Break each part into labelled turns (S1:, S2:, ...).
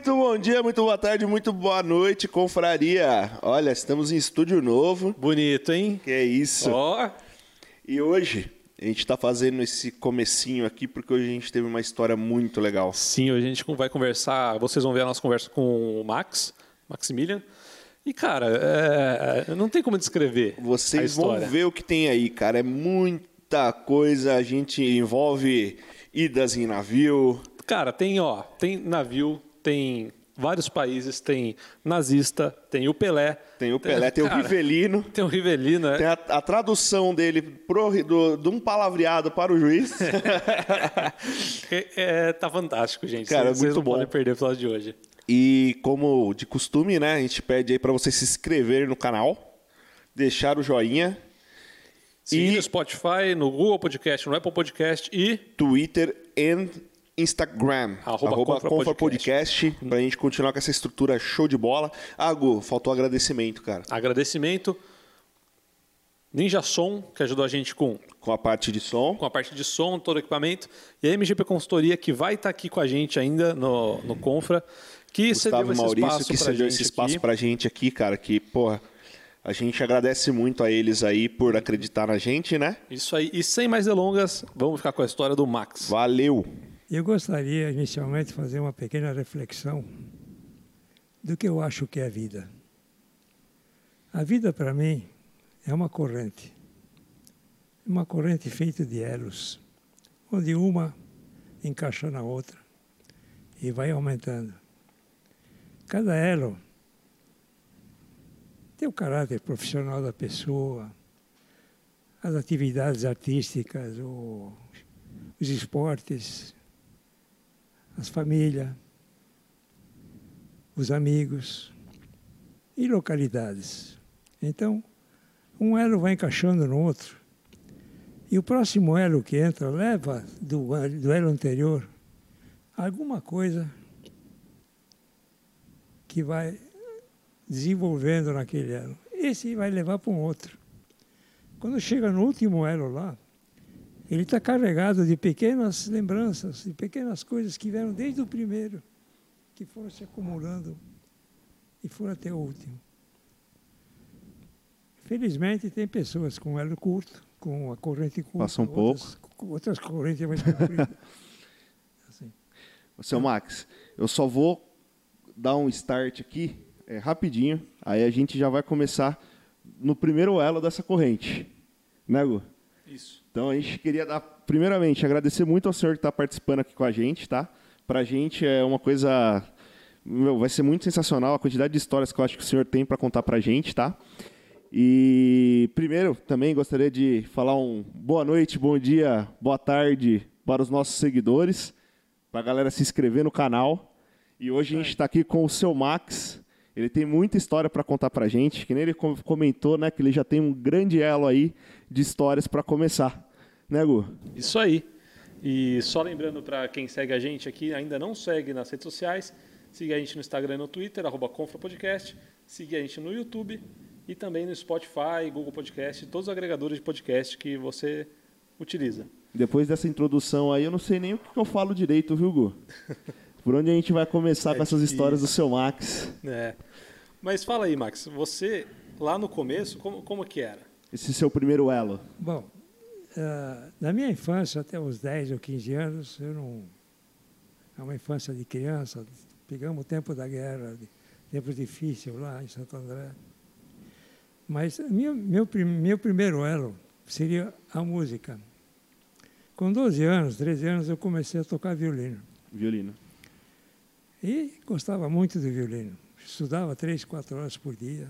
S1: Muito bom dia, muito boa tarde, muito boa noite, confraria. Olha, estamos em estúdio novo.
S2: Bonito, hein?
S1: Que é isso.
S2: Ó,
S1: E hoje a gente tá fazendo esse comecinho aqui porque hoje a gente teve uma história muito legal.
S2: sim, hoje a gente vai conversar, vocês vão ver a nossa conversa com o Max, Maximilian. E, cara, é, não tem como descrever
S1: Vocês vão ver o que tem aí, cara. É muita coisa. A gente envolve idas em navio.
S2: Cara, tem, ó, tem navio, tem vários países, tem nazista, tem o Pelé.
S1: Tem o Pelé, tem o
S2: cara,
S1: Rivelino.
S2: Tem o Rivelino, né?
S1: Tem a, a tradução dele pro, do, de um palavreado para o juiz.
S2: É, é, tá fantástico, gente.
S1: Cara,
S2: Vocês
S1: muito
S2: não
S1: bom.
S2: podem perder o episódio de hoje.
S1: E como de costume, né, a gente pede aí para você se inscrever no canal, deixar o joinha,
S2: Seguir
S1: E-
S2: no Spotify, no Google Podcast, no Apple Podcast e
S1: Twitter e Instagram,
S2: Arroba
S1: arroba
S2: Confra
S1: Confra
S2: Podcast.
S1: Podcast, pra gente continuar com essa estrutura show de bola. Ah, Gu, faltou agradecimento, cara,
S2: agradecimento. Ninja Som, que ajudou a gente com
S1: com a parte de som.
S2: com a parte de som, todo o equipamento, e a MGP Consultoria, que vai estar aqui com a gente ainda no, no Confra, que
S1: Gustavo
S2: cedeu esse
S1: Maurício,
S2: espaço
S1: que cedeu esse espaço
S2: aqui.
S1: pra gente aqui, cara, que, porra, a gente agradece muito a eles aí por acreditar na gente, né?
S2: Isso aí. E sem mais delongas, vamos ficar com a história do Max.
S1: Valeu!
S3: Eu gostaria inicialmente de fazer uma pequena reflexão do que eu acho que é a vida. A vida, para mim, é uma corrente. Uma corrente feita de elos, onde uma encaixa na outra e vai aumentando. Cada elo tem o caráter profissional da pessoa, as atividades artísticas, os esportes, as famílias, os amigos e localidades. Então, um elo vai encaixando no outro. E o próximo elo que entra leva do, do elo anterior alguma coisa que vai desenvolvendo naquele elo. Esse vai levar para um outro. Quando chega no último elo lá, ele está carregado de pequenas lembranças, de pequenas coisas que vieram desde o primeiro, que foram se acumulando e foram até o último. Felizmente, tem pessoas com elo curto, com a corrente curta.
S1: Passa um
S3: outras, com Outras correntes mais compridas. assim.
S1: Seu Max, eu só vou dar um start aqui, é, rapidinho, aí a gente já vai começar no primeiro elo dessa corrente. Né, Gu?
S2: Isso.
S1: Então a gente queria dar, primeiramente, agradecer muito ao senhor que está participando aqui com a gente, tá? Pra gente é uma coisa. Meu, vai ser muito sensacional a quantidade de histórias que eu acho que o senhor tem para contar pra gente, tá? E primeiro, também gostaria de falar um boa noite, bom dia, boa tarde para os nossos seguidores, para a galera se inscrever no canal. E hoje a gente está aqui com o seu Max. Ele tem muita história para contar pra gente, que nem ele com- comentou, né, que ele já tem um grande elo aí de histórias para começar. Né, Gu?
S2: Isso aí. E só lembrando para quem segue a gente aqui, ainda não segue nas redes sociais, siga a gente no Instagram e no Twitter, arroba Confra Podcast, siga a gente no YouTube e também no Spotify, Google Podcast, todos os agregadores de podcast que você utiliza.
S1: Depois dessa introdução aí, eu não sei nem o que eu falo direito, viu, Gu? Por onde a gente vai começar
S2: É
S1: com essas
S2: difícil.
S1: histórias do seu Max?
S2: É. Mas fala aí, Max, você lá no começo, como, como que era?
S1: Esse seu primeiro elo.
S3: Bom, ah, na minha infância, até os 10 ou 15 anos, eu não. É uma infância de criança, pegamos o tempo da guerra, tempo difícil lá em Santo André. Mas meu, meu, meu primeiro elo seria a música. Com 12 anos, 13 anos, eu comecei a tocar violino.
S1: Violino.
S3: E gostava muito do violino. Estudava três, quatro horas por dia.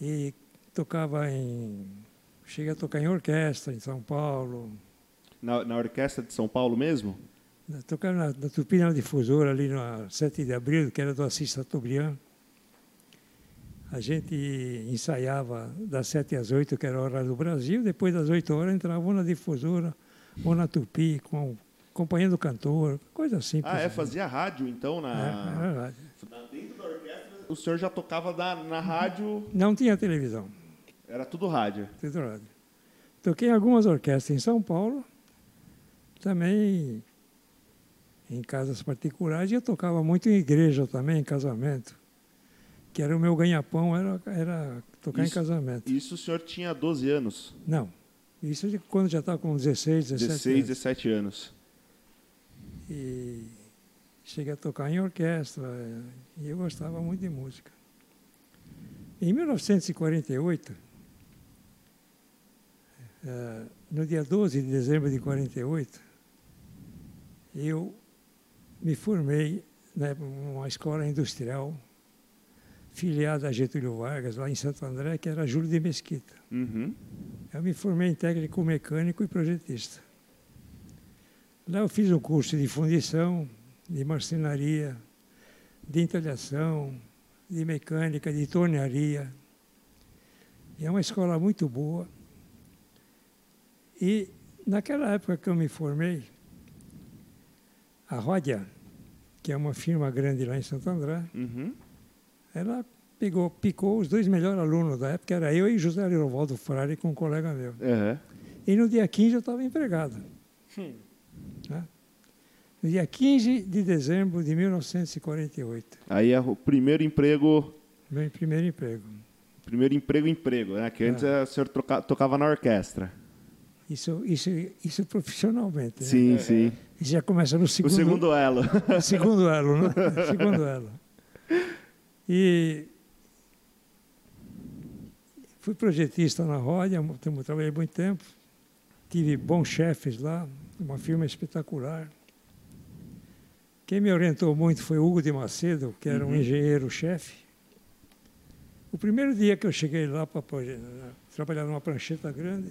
S3: E tocava em. Cheguei a tocar em orquestra em São Paulo.
S1: Na, na orquestra de São Paulo mesmo?
S3: Tocava na, na Tupina Difusora, ali na 7 de abril, que era do Assis Chateaubriand. A gente ensaiava das 7 às 8, que era a hora do Brasil. Depois das 8 horas entrava na Difusora ou na Tupi, com, acompanhando o cantor, coisa assim.
S1: Ah, é? Fazia rádio, então, na...
S3: É, era rádio.
S1: na- Dentro da orquestra, o senhor já tocava na, na rádio...
S3: Não tinha televisão.
S1: Era tudo rádio.
S3: Tudo rádio. Toquei em algumas orquestras em São Paulo, também em casas particulares e eu tocava muito em igreja também, em casamento. Que era o meu ganha-pão, era, era tocar
S1: Isso-
S3: em casamento.
S1: Isso o senhor tinha 12 anos.
S3: Não, isso quando já estava com 16, 17
S1: 16,
S3: anos.
S1: 17 anos.
S3: E cheguei a tocar em orquestra e eu gostava muito de música. Em 1948, eh, no dia 12 de dezembro de 48, eu me formei né, numa escola industrial filiada a Getúlio Vargas, lá em Santo André, que era Júlio de Mesquita.
S1: Uhum.
S3: Eu me formei em técnico mecânico e projetista. Lá eu fiz um curso de fundição, de marcenaria, de entalhação, de mecânica, de tornearia. E é uma escola muito boa. E naquela época que eu me formei, a Rodia, que é uma firma grande lá em Santo André,
S1: Uhum.
S3: ela pegou, picou os dois melhores alunos da época, era eu e José Leovaldo Frari com um colega meu.
S1: Uhum.
S3: E no dia 15 eu estava empregado.
S2: Hum.
S3: Né? No dia 15 de dezembro de 1948,
S1: Aí é o primeiro emprego,
S3: meu primeiro emprego.
S1: primeiro emprego, emprego, né? Que antes
S3: É.
S1: o senhor troca- tocava na orquestra.
S3: Isso, isso, isso profissionalmente. né?
S1: Sim, sim.
S3: Isso já começa no
S1: O
S3: segundo,
S1: segundo elo.
S3: segundo elo, né? segundo elo. E fui projetista na Rodia, trabalhei muito tempo. Tive bons chefes lá, uma firma espetacular. Quem me orientou muito foi Hugo de Macedo, que era um
S1: Uhum.
S3: engenheiro-chefe. O primeiro dia que eu cheguei lá para trabalhar numa prancheta grande,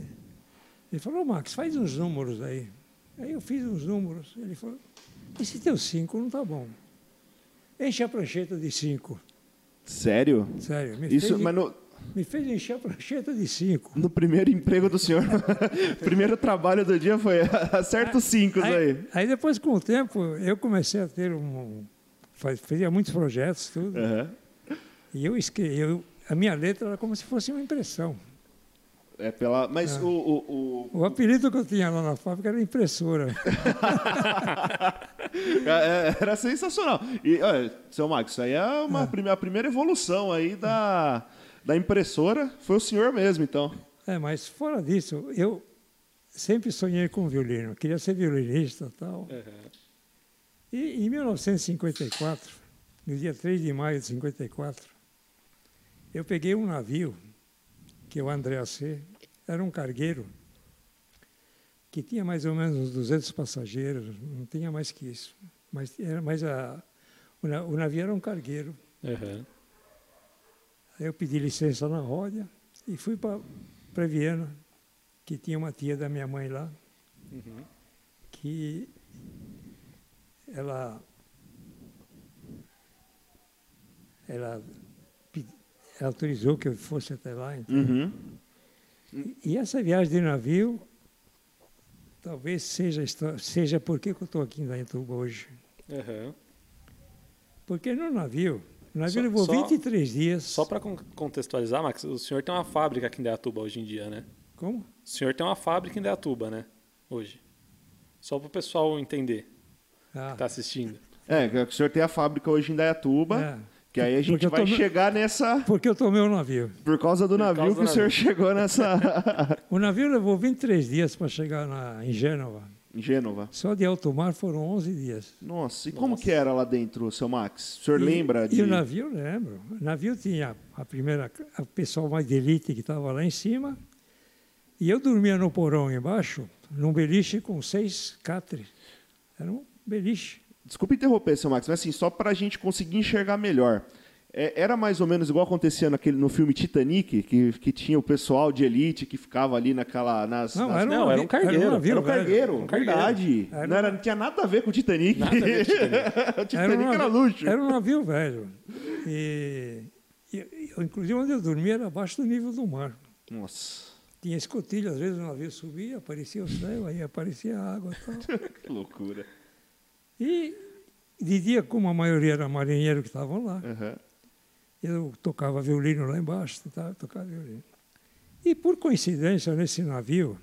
S3: ele falou, Max, faz uns números aí. Aí eu fiz uns números. Ele falou, esse teu cinco não está bom. Enche a prancheta de cinco.
S1: Sério?
S3: Sério, me,
S1: Isso,
S3: fez,
S1: mas no,
S3: me fez encher a prancheta de cinco.
S1: no primeiro emprego do senhor, primeiro trabalho do dia foi acerta os cinco aí.
S3: aí depois, com o tempo, eu comecei a ter um... faz- Fazia muitos projetos, tudo.
S1: Aham.
S3: E eu escrevi... Eu, a minha letra era como se fosse uma impressão.
S1: É pela, mas
S3: Ah.
S1: o, o, o-
S3: O apelido que eu tinha lá na fábrica era impressora.
S1: É, era sensacional. E, olha, seu Max, isso aí é uma
S3: Ah.
S1: a primeira evolução aí da, da impressora. Foi o senhor mesmo, então.
S3: É, mas fora disso, eu sempre sonhei com violino. Queria ser violinista e tal.
S2: Uhum.
S3: E em 1954, no dia 3 de maio de 54, eu peguei um navio, que é o André C, era um cargueiro, que tinha mais ou menos uns 200 passageiros, não tinha mais que isso. Mas, era, mas a, o navio era um cargueiro.
S2: Uhum.
S3: Eu pedi licença na Ródia e fui para Viena, que tinha uma tia da minha mãe lá,
S2: Uhum.
S3: que ela ela, ela autorizou que eu fosse até lá. então.
S1: Uhum.
S3: E, e essa viagem de navio talvez seja seja por que que eu estou aqui em Daituba hoje.
S2: Uhum.
S3: Porque no navio, o navio
S2: Só-
S3: levou
S2: só-
S3: 23 dias.
S2: Só para contextualizar, Max, o senhor tem uma fábrica aqui em Deatuba hoje em dia, né?
S3: Como?
S2: O senhor tem uma fábrica em Deatuba, né? Hoje. Só para o pessoal entender
S3: Ah,
S2: que está assistindo.
S1: É, o senhor tem a fábrica hoje em Dayatuba,
S3: é,
S1: que aí a gente vai
S3: no-
S1: chegar nessa.
S3: porque eu tomei o navio.
S1: Por causa do
S2: Por
S1: navio
S2: causa
S1: que
S2: do
S1: o senhor
S2: navio.
S1: chegou nessa.
S3: O navio levou 23 dias para chegar na, em Gênova.
S1: Em Gênova.
S3: Só de alto mar foram 11 dias.
S1: Nossa, e como
S2: Nossa.
S1: que era lá dentro, seu Max? O senhor
S3: E-
S1: lembra de.
S3: E o navio, lembro. O navio tinha a primeira, o pessoal mais de elite que estava lá em cima. E eu dormia no porão embaixo, num beliche com seis catres. Era um beliche.
S1: Desculpa interromper, seu Max, mas assim, só para a gente conseguir enxergar melhor. É, era mais ou menos igual acontecia naquele, no filme Titanic, que, que tinha o pessoal de elite que ficava ali naquela. Nas,
S3: Não,
S1: nas-
S3: era um,
S2: Não, era um cargueiro,
S3: Era um navio,
S1: Era o
S3: velho.
S1: cargueiro,
S2: um cargueiro.
S1: verdade.
S3: Era
S1: não, era, não tinha nada a ver com o Titanic.
S2: Nada a ver com o Titanic.
S1: o
S3: Era
S1: Titanic era,
S3: navio,
S1: luxo.
S3: era um navio velho. E, e- eu, inclusive, onde eu dormia era abaixo do nível do mar.
S1: Nossa,
S3: Tinha escotilha, às vezes o navio subia, aparecia o céu, aí aparecia a água e tal.
S1: que loucura.
S3: E de dia, como a maioria era marinheiro que estavam lá,
S1: Aham.
S3: Eu tocava violino lá embaixo, tentava tocar violino. E por coincidência, nesse navio,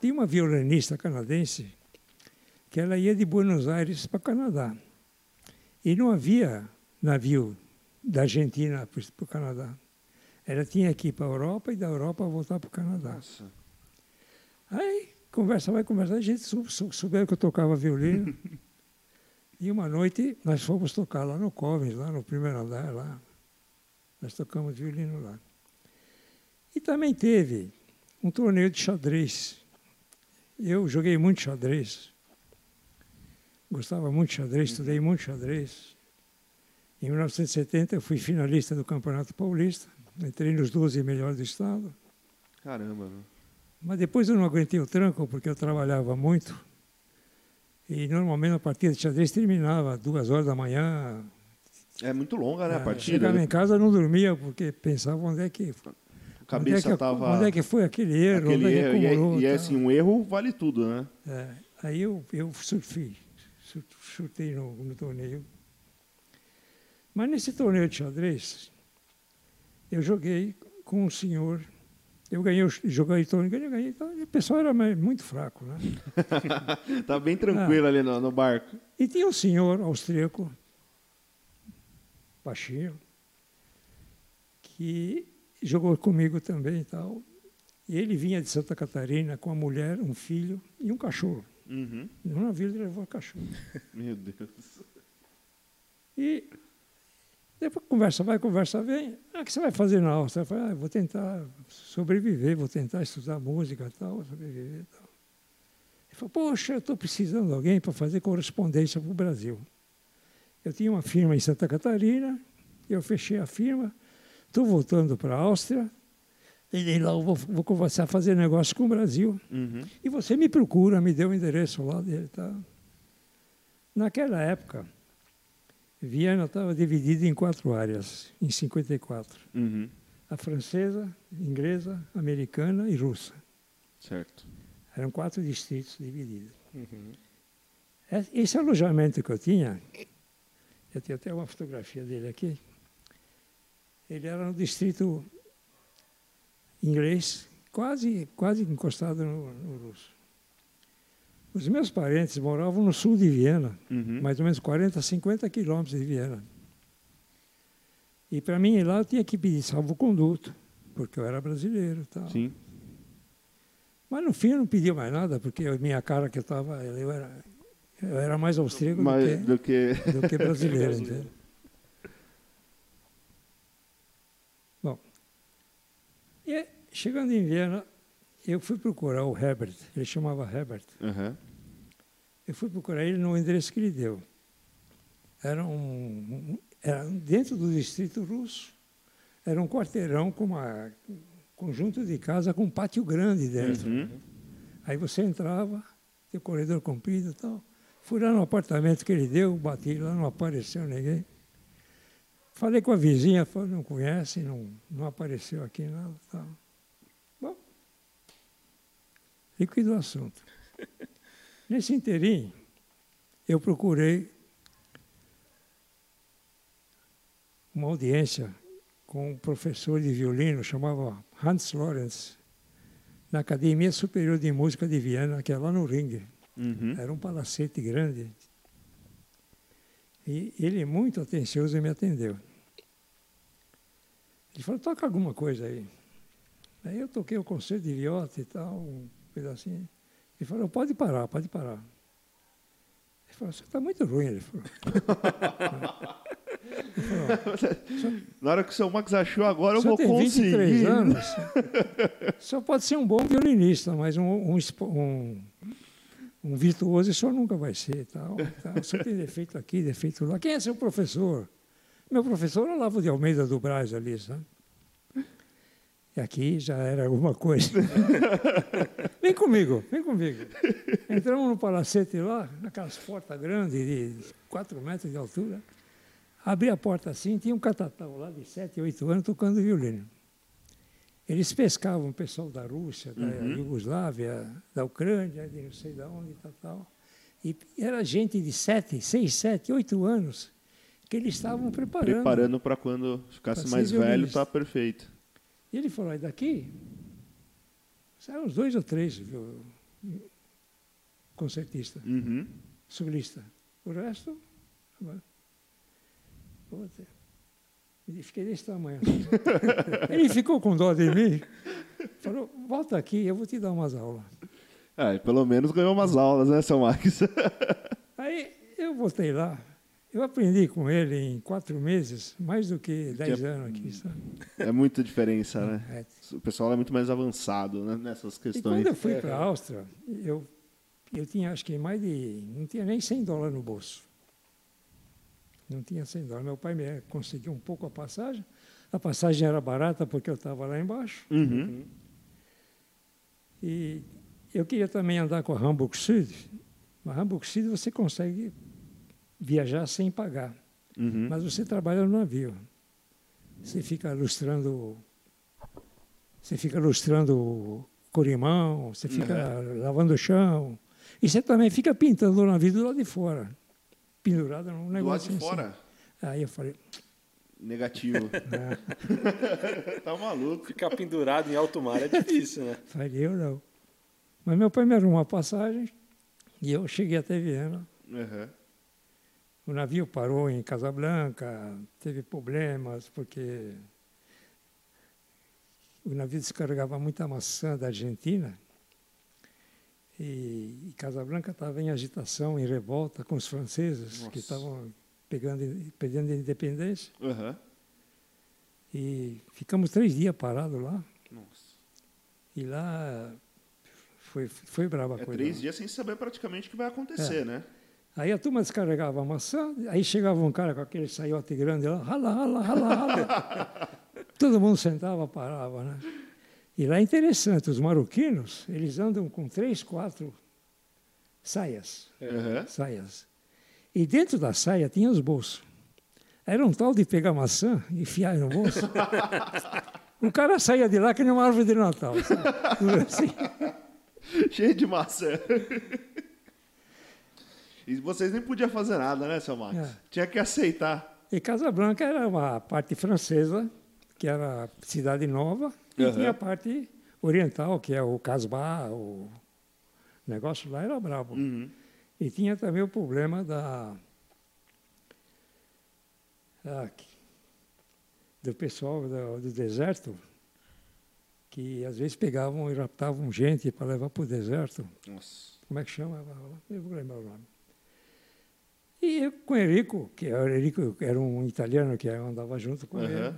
S3: tinha uma violinista canadense que ela ia de Buenos Aires para o Canadá. E não havia navio da Argentina para o Canadá. Ela tinha que ir para a Europa e da Europa voltar para o Canadá.
S1: Nossa.
S3: Aí, conversa vai, conversa, a gente sou, sou, souberam que eu tocava violino. e uma noite nós fomos tocar lá no Covens, lá no primeiro andar, lá. Nós tocamos violino lá. E também teve um torneio de xadrez. Eu joguei muito xadrez. Gostava muito de xadrez, estudei muito xadrez. Em 1970 eu fui finalista do Campeonato Paulista. Entrei nos 12 melhores do estado.
S1: Caramba, meu.
S3: Mas depois eu não aguentei o tranco porque eu trabalhava muito. E normalmente a partida de xadrez terminava duas horas da manhã.
S1: É muito longa, né, a
S3: Ah,
S1: partida?
S3: Chegava em casa não dormia porque pensava onde é que
S1: A
S3: onde é
S1: cabeça
S3: que,
S1: tava...
S3: onde é que foi aquele erro,
S1: aquele
S3: onde é
S1: erro. E, é-
S3: acumulou.
S1: e é
S3: tal.
S1: assim, um erro vale tudo, né?
S3: É, aí eu, eu surfei, su- chutei no, no torneio. Mas nesse torneio de xadrez, eu joguei com um senhor. Eu ganhei, joguei torneio, ganhei, ganhei. Então, o pessoal era muito fraco, né?
S1: tá bem tranquilo ali no, no barco.
S3: E tinha um senhor austríaco, baixinho, que jogou comigo também e tal. E ele vinha de Santa Catarina com a mulher, um filho e um cachorro.
S1: Uhum.
S3: No navio ele levou cachorro.
S1: Meu Deus.
S3: E depois conversa vai, conversa vem. Ah, o que você vai fazer na Áustria? Eu falei, ah, vou tentar sobreviver, vou tentar estudar música e tal, sobreviver e tal. Ele falou, poxa, eu estou precisando de alguém para fazer correspondência para o Brasil. Eu tinha uma firma em Santa Catarina, eu fechei a firma, estou voltando para a Áustria, e lá eu vou, vou começar a fazer negócio com o Brasil.
S1: Uhum.
S3: E você me procura, me deu o endereço lá dele. Tá? Naquela época, Viena estava dividida em quatro áreas, em 54.
S1: Uhum.
S3: A francesa, inglesa, americana e russa.
S1: Certo.
S3: Eram quatro distritos divididos.
S2: Uhum.
S3: Es- Esse alojamento que eu tinha, eu tenho até uma fotografia dele aqui, ele era no distrito inglês, quase, quase encostado no, no russo. Os meus parentes moravam no sul de Viena,
S1: Uhum.
S3: mais ou menos 40, 50 quilômetros de Viena. E para mim ir lá eu tinha que pedir salvo-conduto, porque eu era brasileiro tal.
S1: Sim.
S3: Mas no fim eu não pedi mais nada, porque a minha cara que eu estava, eu era, eu era mais austríaco do
S1: Mas
S3: que,
S1: do que.
S3: do que brasileiro,
S2: Brasileiro.
S3: Bom, e chegando em Viena, eu fui procurar o Herbert, ele chamava Herbert.
S1: Aham.
S3: Eu fui procurar ele no endereço que ele deu. Era, um, era dentro do distrito russo. Era um quarteirão com uma, um conjunto de casa com um pátio grande dentro.
S1: Uhum.
S3: Aí você entrava, tem corredor comprido e tal. Fui lá no apartamento que ele deu, bati lá, não apareceu ninguém. Falei com a vizinha, falou, não conhece, não, não apareceu aqui nada. Tal. Bom, liquidou o assunto. Nesse inteirinho, eu procurei uma audiência com um professor de violino, chamava Hans Lorenz, na Academia Superior de Música de Viena, que é lá no Ring.
S1: Uhum.
S3: Era um palacete grande. E ele, muito atencioso, me atendeu. Ele falou, toca alguma coisa aí. Aí eu toquei o concerto de Viotti e tal, um pedacinho. Ele falou, pode parar, pode parar. Ele falou, você está muito ruim, ele falou.
S1: Na hora que o seu Max achou, agora eu vou
S3: tem 23
S1: conseguir.
S3: anos. O senhor pode ser um bom violinista, mas um, um, um, um virtuoso o senhor nunca vai ser. Tal, tal. O senhor tem defeito aqui, defeito lá. Quem é seu professor? Meu professor é o Olavo de Almeida do Braz ali, sabe? E aqui já era alguma coisa. vem comigo, vem comigo. Entramos no palacete lá, naquelas portas grandes de 4 metros de altura. Abri a porta assim, tinha um catatau lá de 7, 8 anos tocando violino. Eles pescavam o pessoal da Rússia, da
S1: Uhum.
S3: Iugoslávia, da Ucrânia, de não sei de onde, tal, tal. E era gente de 7, 6, 7, 8 anos que eles estavam preparando.
S1: Preparando para quando ficasse mais velho,
S3: violinista.
S1: tá perfeito.
S3: E ele falou, "Aí daqui, saíram uns dois ou três viu, concertista,
S1: Uhum.
S3: solista. O resto, agora, puta, e fiquei desse tamanho. assim. Ele ficou com dó de mim, falou, volta aqui, eu vou te dar umas aulas.
S1: É, pelo menos ganhou umas aulas, né, seu Max?
S3: Aí eu voltei lá, eu aprendi com ele em quatro meses, mais do que dez
S1: Tinha-
S3: anos aqui, sabe?
S1: É muita diferença, né?
S3: É,
S1: O pessoal é muito mais avançado né, nessas
S3: E
S1: questões.
S3: quando eu fui para a Áustria, eu, eu tinha acho que mais de. não tinha nem 100 dólares no bolso. Não tinha 100 dólares. Meu pai me conseguiu um pouco a passagem. A passagem era barata porque eu estava lá embaixo.
S1: Uhum.
S3: E eu queria também andar com a Hamburg Süd. Mas a Hamburg Süd você consegue viajar sem pagar.
S1: Uhum.
S3: Mas você trabalha no navio. Você fica lustrando. Você fica lustrando corimão, você fica lavando o chão. E você também fica pintando o navio do lado de fora. Pendurado num
S1: Do lado
S3: negócio
S1: de
S3: assim.
S1: fora,
S3: Aí eu falei,
S1: negativo. tá maluco.
S2: Ficar pendurado em alto mar é difícil, né?
S3: falei, eu não. Mas meu pai me arrumou uma passagem e eu cheguei até Viena.
S1: Uhum.
S3: O navio parou em Casablanca, teve problemas, porque o navio descarregava muita maçã da Argentina. E, e Casablanca estava em agitação, em revolta com os franceses,
S1: Nossa.
S3: que estavam pegando, perdendo a independência.
S1: Uhum.
S3: E ficamos três dias parados lá.
S1: Nossa.
S3: E lá foi, foi brava a
S1: É
S3: coisa.
S1: três dias sem saber praticamente o que vai acontecer, né?
S3: Aí a turma descarregava a maçã, aí chegava um cara com aquele saiote grande lá, rala, rala, rala, rala. Todo mundo sentava, parava, né? E lá é interessante, os marroquinos, eles andam com três, quatro saias,
S1: Uhum.
S3: saias. E dentro da saia tinha os bolsos. Era um tal de pegar maçã e enfiar no bolso. o cara saía de lá que nem uma árvore de Natal. assim.
S1: Cheio de maçã. E vocês nem podiam fazer nada, né, seu Max?
S3: É.
S1: Tinha que aceitar.
S3: E Casablanca era uma parte francesa, que era cidade nova, e
S1: Aham.
S3: tinha a parte oriental, que é o Casbah, o negócio lá era brabo.
S1: Uhum.
S3: E tinha também o problema da, da- do pessoal do, do deserto, que às vezes pegavam e raptavam gente para levar para o deserto.
S1: Nossa.
S3: Como é que chama? Eu vou lembrar o nome. E eu com o Enrico, que o Enrico era um italiano que andava junto com
S1: Aham.
S3: ele.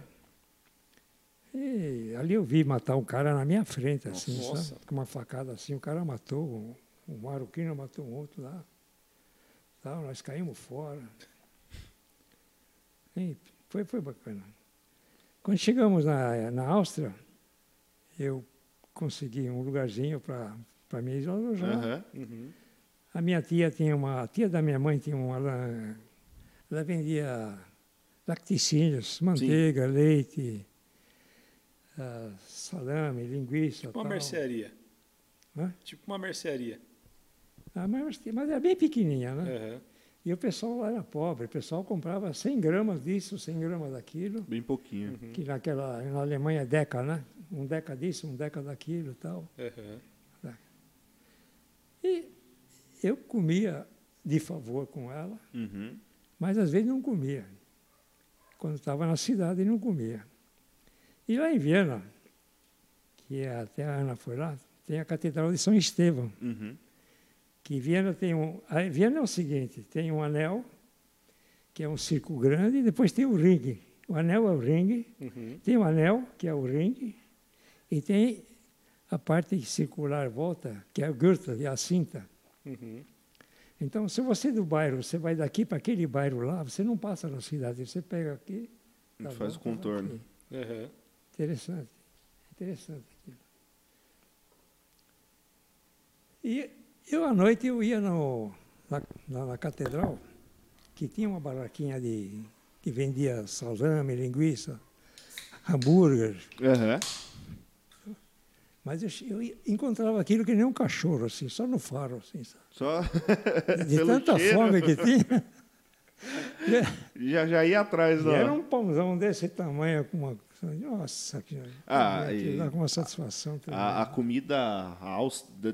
S3: E ali eu vi matar um cara na minha frente, assim,
S2: Nossa.
S3: sabe? Com uma facada assim, o cara matou, um, um marroquino matou um outro lá. Tal, nós caímos fora. E foi, foi bacana. Quando chegamos na, na Áustria, eu consegui um lugarzinho para me alojar.
S1: Aham.
S2: Uhum.
S3: A minha tia tinha uma, a tia da minha mãe tinha uma, ela, ela vendia lacticínios, manteiga, leite, ah, salame, linguiça.
S2: Tipo uma
S3: tal.
S2: mercearia.
S3: Hã?
S2: Tipo uma mercearia.
S3: Ah, mas, mas era bem pequenininha, né?
S2: Aham.
S3: E o pessoal lá era pobre, o pessoal comprava 100 gramas disso, 100 gramas daquilo,
S1: Bem pouquinho.
S3: que naquela, na Alemanha é deca, né? Um deca disso, um deca daquilo e tal.
S2: Aham.
S3: E eu comia de favor com ela,
S1: Uhum.
S3: mas às vezes não comia. Quando estava na cidade, não comia. E lá em Viena, que é, até a Ana foi lá, tem a Catedral de São Estevão,
S1: Uhum.
S3: que Viena tem um... A Viena é o seguinte, tem um anel, que é um círculo grande, e depois tem o ringue. O anel é o ringue,
S2: Uhum.
S3: tem o anel, que é o ringue, e tem a parte circular volta, que é a Gürtel, é a cinta.
S2: Uhum.
S3: Então, se você é do bairro, você vai daqui para aquele bairro lá, você não passa na cidade, você pega aqui.
S1: Faz o
S3: volta,
S1: contorno.
S3: aqui. Interessante. Interessante aquilo. E eu, à noite, eu ia no, na, na, na catedral, que tinha uma barraquinha de, que vendia salame, linguiça, hambúrguer.
S1: Aham.
S3: Mas eu, eu encontrava aquilo que nem um cachorro, assim, só no faro, assim, sabe?
S1: Só
S3: De tanta
S1: cheiro.
S3: fome que tinha.
S1: já, já ia atrás da.
S3: era um pãozão desse tamanho, com uma Nossa, que
S1: Ah,
S3: que dá com uma satisfação.
S1: A, a comida a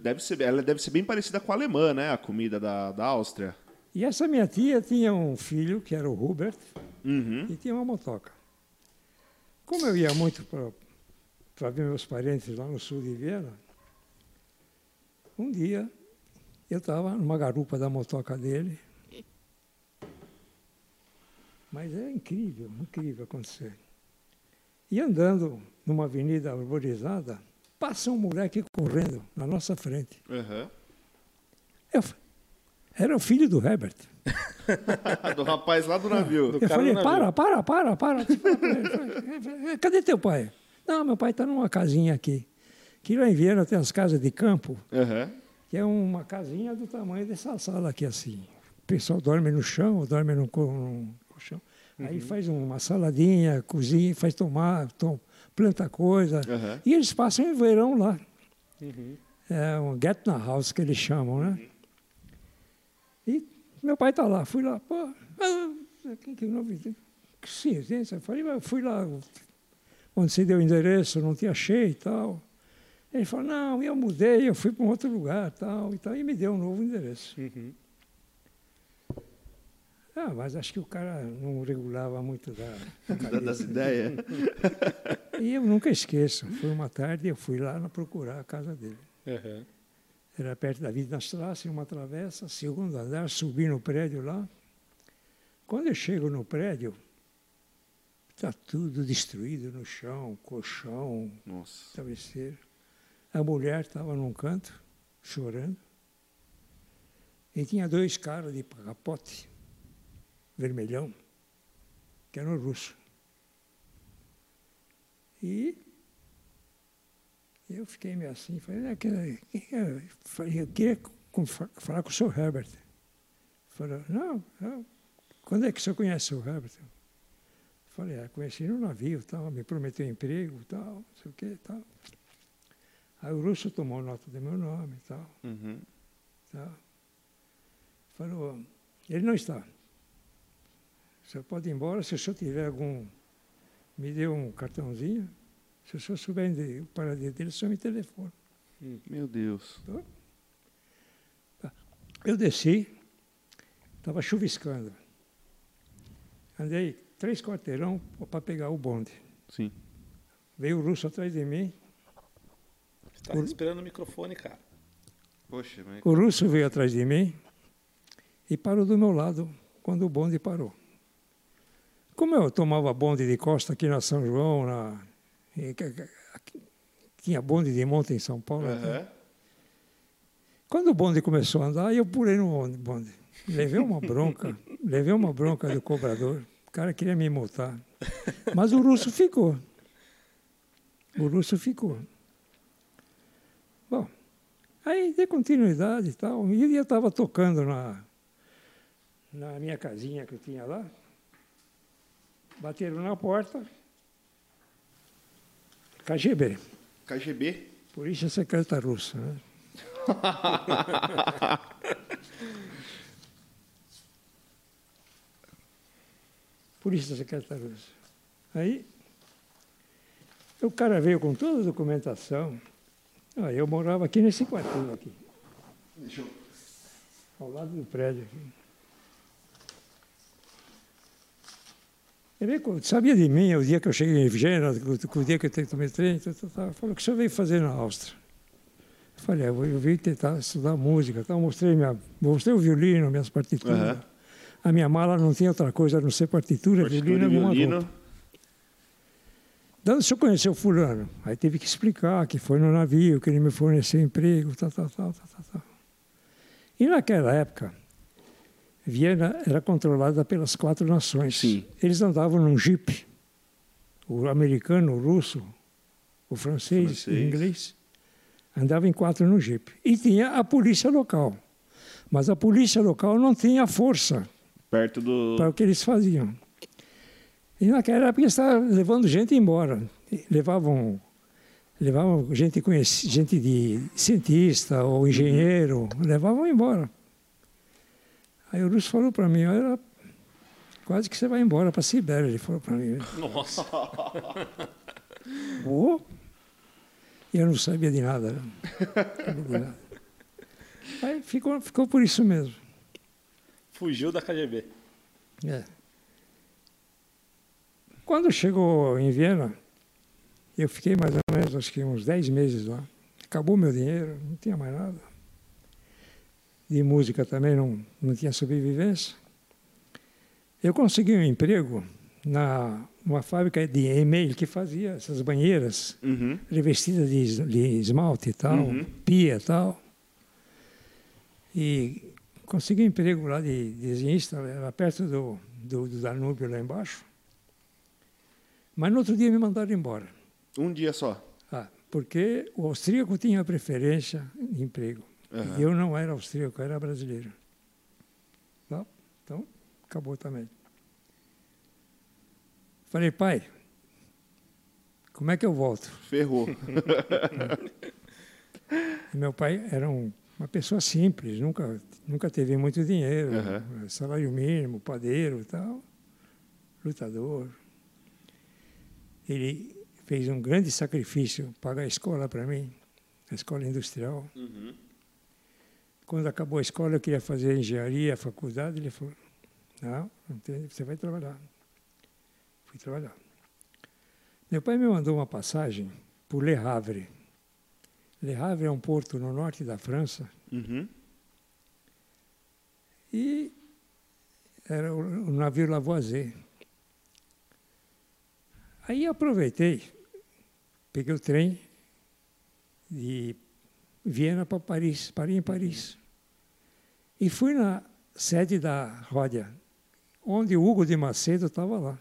S1: deve ser, ela deve ser bem parecida com a alemã, né? A comida da, da Áustria.
S3: E essa minha tia tinha um filho, que era o Hubert,
S1: Uhum.
S3: e tinha uma motoca. Como eu ia muito para ver meus parentes lá no sul de Viena, um dia eu estava numa garupa da motoca dele. Mas é incrível, incrível acontecer. E andando numa avenida arborizada, passa um moleque correndo na nossa frente.
S1: Uhum.
S3: Eu era o filho do Herbert.
S1: do rapaz lá do navio.
S2: Do
S3: Eu falei,
S2: navio.
S3: para, para, para, para. Cadê teu pai? Não, meu pai está numa casinha aqui. Que lá em Viena tem as casas de campo,
S1: Uhum.
S3: que é uma casinha do tamanho dessa sala aqui, assim. O pessoal dorme no chão, dorme no, co- no colchão. Aí faz uma saladinha, cozinha, faz tomar, tom, planta coisa.
S1: Uhum.
S3: E eles passam o verão lá.
S2: Uhum.
S3: É um Gärtner House que eles chamam, né? E meu pai está lá, fui lá, pô, ah, que, que novidade. Sim, sim, eu falei, mas eu fui lá, onde você deu o endereço, não te achei e tal. Ele falou, não, eu mudei, eu fui para um outro lugar tal, e tal, e me deu um novo endereço.
S2: Uhum.
S3: Ah, mas acho que o cara não regulava muito da, da
S1: das ideias.
S3: E eu nunca esqueço, foi uma tarde, eu fui lá procurar a casa dele.
S2: Uhum.
S3: Era perto da Widnerstrasse, uma travessa, segundo andar, subi no prédio lá. Quando eu chego no prédio, está tudo destruído no chão, colchão,
S1: Nossa.
S3: travesseiro. A mulher estava num canto, chorando. E tinha dois caras de capote, vermelhão, que eram russos. E eu fiquei meio assim, falei, "É que- que- é?" falei, eu queria com- falar com o senhor Herbert. Falou, não, não, quando é que o senhor conhece o Herbert? Falei, ah, conheci no navio, tal, me prometeu emprego, tal, não sei o que, tal. Aí o russo tomou nota do meu nome e tal,
S1: Uhum.
S3: tal. Falou, ele não está. O senhor pode ir embora, se o senhor tiver algum... Me deu um cartãozinho, se o senhor souber o paradeiro dele, o senhor me telefona.
S1: Meu Deus.
S3: Eu desci, estava chuviscando. Andei três quarteirão para pegar o bonde.
S1: Sim.
S3: Veio o russo atrás de mim,
S2: Você tá respirando o microfone, cara.
S1: Poxa, mas...
S3: o russo veio atrás de mim e parou do meu lado quando o bonde parou. Como eu tomava bonde de costa aqui na São João, na, tinha bonde de monte em São Paulo, né?
S1: Uhum.
S3: Quando o bonde começou a andar, eu pulei no bonde- bonde. Levei uma bronca, levei uma bronca do cobrador. O cara queria me multar. Mas o russo ficou. O russo ficou. Bom, aí dei continuidade e tal. E eu estava tocando na, na minha casinha que eu tinha lá. Bateram na porta. KGB,
S1: KGB?
S3: Polícia Secreta Russa. Né? Polícia Secreta Russa. Aí, o cara veio com toda a documentação. Ah, eu morava aqui nesse quartinho aqui,
S1: Deixa eu...
S3: ao lado do prédio. Aqui. Ele sabia de mim o dia que eu cheguei em Viena, o, o dia que eu tomei trem, falou o que senhor veio fazer na Áustria. Eu falei, "Ah, eu, vim tentar estudar música. Então, mostrei, minha, mostrei o violino, minhas partituras.
S1: Aham.
S3: A minha mala não tinha outra coisa a não ser partitura,
S1: Partitura
S3: violino
S1: e
S3: alguma
S1: violino.
S3: roupa. Daí o senhor conheceu fulano? Aí teve que explicar que foi no navio, que ele me forneceu emprego, tal, tal, tal, tal, tal. E naquela época, Viena era controlada pelas quatro nações.
S1: Sim.
S3: Eles andavam num jipe. O americano, o russo, o francês,
S1: Francês.
S3: o inglês. Andavam em quatro no jipe. E tinha a polícia local. Mas a polícia local não tinha força
S1: Perto do...
S3: para o que eles faziam. E naquela época eles estavam levando gente embora. Levavam, levavam gente conhecida, gente de cientista ou engenheiro, levavam embora. Aí o Russo falou para mim, olha, quase que você vai embora para a Sibéria, ele falou para mim.
S2: Nossa.
S3: Oh. E eu não sabia de nada. Né? De nada. Aí ficou, ficou por isso mesmo.
S2: Fugiu da KGB.
S3: É. Quando chegou em Viena, eu fiquei mais ou menos, acho que uns 10 meses lá. Acabou meu dinheiro, não tinha mais nada. De música também não, não tinha sobrevivência. Eu consegui um emprego na uma fábrica de e-mail que fazia essas banheiras
S1: Uhum.
S3: revestidas de, de esmalte e tal,
S1: Uhum.
S3: pia e tal. E consegui um emprego lá de desenhista, era perto do, do, do Danúbio lá embaixo. Mas no outro dia me mandaram embora.
S1: Um dia só.
S3: Ah, porque o austríaco tinha preferência de emprego.
S1: Aham.
S3: E eu não era austríaco, eu era brasileiro. Tá? Então, acabou também. Falei, pai, como é que eu volto?
S1: Ferrou.
S3: Meu pai era um- uma pessoa simples, nunca, nunca teve muito dinheiro,
S1: Aham.
S3: salário mínimo, padeiro e tal, lutador. Ele fez um grande sacrifício, pagar a escola para mim, a escola industrial.
S1: Uhum.
S3: Quando acabou a escola, eu queria fazer engenharia, faculdade, ele falou, não, você vai trabalhar. Fui trabalhar. Meu pai me mandou uma passagem por Le Havre. Le Havre é um porto no norte da França
S1: Uhum.
S3: e era o, o navio Lavoisier. Aí aproveitei, peguei o trem de Viena para Paris, parei em Paris. E fui na sede da Ródia, onde o Hugo de Macedo estava lá.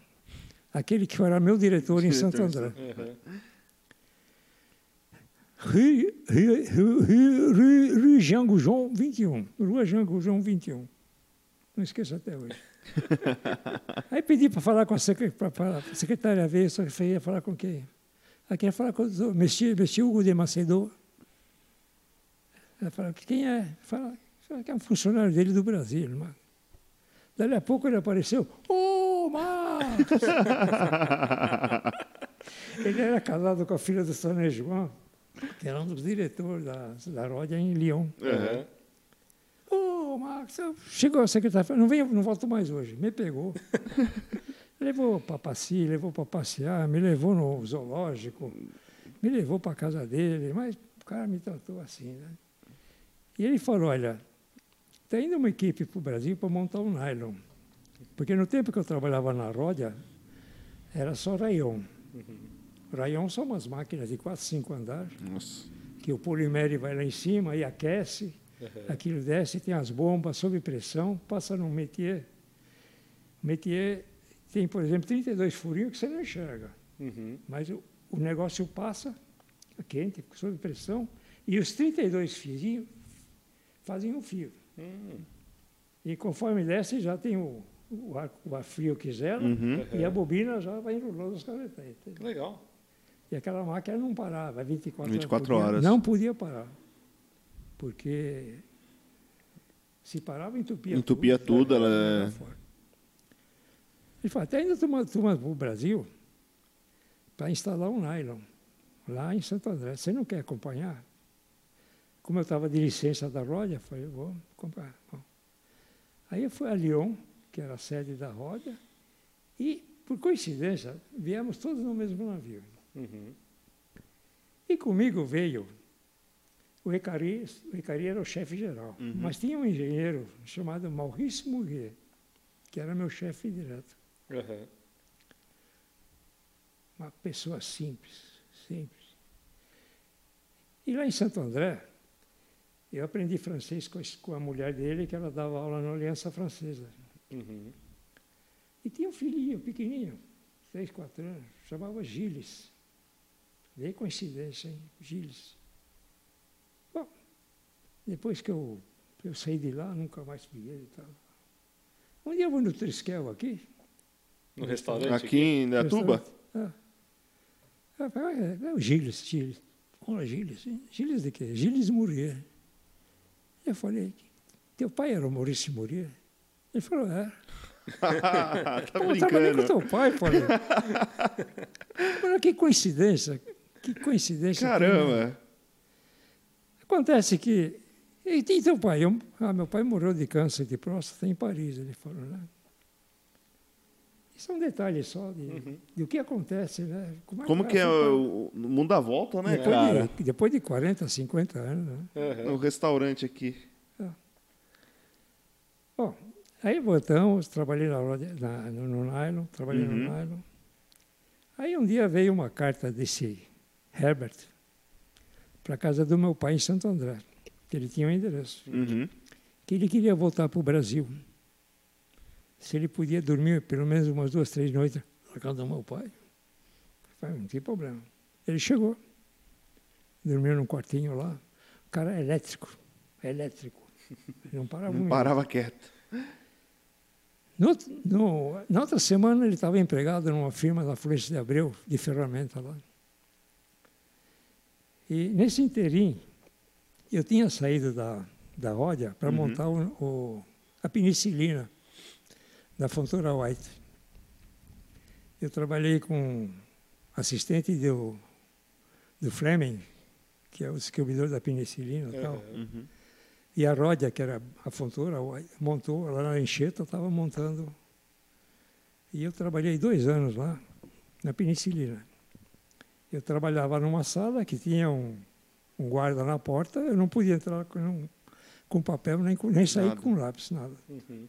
S3: Aquele que era meu diretor em Santo
S1: Diretor em
S3: André.
S2: Uhum.
S3: Rue, Rue, Rue, Rue, Rue, Rue Jean Goujon, 21. Rua Jean Goujon, 21. Não esqueço até hoje. Aí pedi para falar com a secretária, a secretária veio, só que ia falar com quem? Ela queria falar com o Monsieur Hugo de Macedo. Ela falou, quem é? Fala que é um funcionário dele do Brasil. Mas... Daí a pouco ele apareceu, ô, Marcos! ele era casado com a filha do Sané João, que era um dos diretores da, da Ródia em Lyon.
S2: Uhum.
S3: Ô, Marcos, chegou a secretária, não venho, não volto mais hoje. Me pegou. levou para passear, levou para passear, me levou no zoológico, me levou para a casa dele, mas o cara me tratou assim, né? E ele falou, olha, está indo uma equipe para o Brasil para montar um nylon. Porque no tempo que eu trabalhava na Ródia, era só rayon. Rayon são umas máquinas de 4, 5 andares
S1: Nossa.
S3: que o polimere vai lá em cima e aquece, aquilo desce, tem as bombas sob pressão, passa num métier. Métier tem, por exemplo, 32 furinhos que você não enxerga,
S2: Uhum.
S3: mas o, o negócio passa, é quente, sob pressão, e os 32 fiozinhos fazem um fio.
S2: Hum.
S3: E conforme desce, já tem o, o, ar, o ar frio que zela,
S1: Uhum.
S3: e a bobina já vai enrolando os cavetais.
S2: Legal.
S3: E aquela máquina não parava, 24,
S1: 24
S3: horas.
S1: horas.
S3: Não podia parar. Porque se parava, entupia,
S1: Entupia tudo, ela
S3: Era
S1: é-
S3: fora. Ele falou, até ainda turma para o Brasil para instalar um nylon lá em Santo André. Você não quer acompanhar? Como eu estava de licença da eu falei, vou acompanhar. Bom. Aí eu fui a Lyon, que era a sede da Ródia, e, por coincidência, viemos todos no mesmo navio.
S2: Uhum.
S3: E comigo veio o Ecari, o Ecari era o chefe geral, mas tinha um engenheiro chamado Maurice Mouguet, que era meu chefe direto.
S2: Uhum.
S3: Uma pessoa simples, simples. E lá em Santo André, eu aprendi francês com, a mulher dele, que ela dava aula na Aliança Francesa.
S2: Uhum.
S3: E tinha um filhinho pequenininho, três, quatro anos, chamava Gilles. Veio coincidência, hein? Gilles. Bom, depois que eu, eu saí de lá, nunca mais vi ele e tal. Um dia eu vou no Triskel aqui.
S2: No restaurante?
S1: Aqui em Datuba?
S3: Ah. Ah, É, é o Gilles, Gilles. Olha, Gilles. hein? Gilles de quê? Gilles Mourier. Eu falei, teu pai era o Maurício Mourier? Ele falou, é.
S1: tá
S3: Pô, eu trabalhei com
S1: brincando.
S3: teu pai, falei. Olha que coincidência. Que coincidência.
S1: Caramba.
S3: Acontece que. E, e teu pai? Eu, ah, meu pai morreu de câncer de próstata em Paris, ele falou, né? Isso é um detalhe só de, de o que acontece, né?
S1: Uhum. Como que é o, o mundo dá volta, né,
S3: depois,
S1: cara?
S3: de, depois de 40, 50 anos, né?
S1: No restaurante aqui.
S3: Bom, aí voltamos, trabalhei na, na- no, no nylon, trabalhei
S1: Uhum.
S3: no nylon. Aí um dia veio uma carta desse Herbert para a casa do meu pai em Santo André, que ele tinha um endereço,
S1: Uhum.
S3: que ele queria voltar para o Brasil. Se ele podia dormir pelo menos umas duas, três noites na casa do meu pai. Falei, não tem problema. Ele chegou, dormiu num quartinho lá. O cara é elétrico, é elétrico. Ele não parava
S1: Não parava quieto.
S3: No, no- na outra semana ele estava empregado numa firma da Floresta de Abreu, de ferramenta lá. E nesse interim, eu tinha saído da, da Ródia para
S1: Uhum.
S3: montar o, o- a penicilina da Fontoura White. Eu trabalhei com assistente do, do Fleming, que é o distribuidor da penicilina e tal.
S1: Uhum.
S3: E a Ródia, que era a fontura, montou lá na enxeta, estava montando. E eu trabalhei dois anos lá, na penicilina. Eu trabalhava numa sala que tinha um, um guarda na porta, eu não podia entrar com, com papel, nem, nem sair
S1: Nada.
S3: com lápis, nada.
S2: Uhum.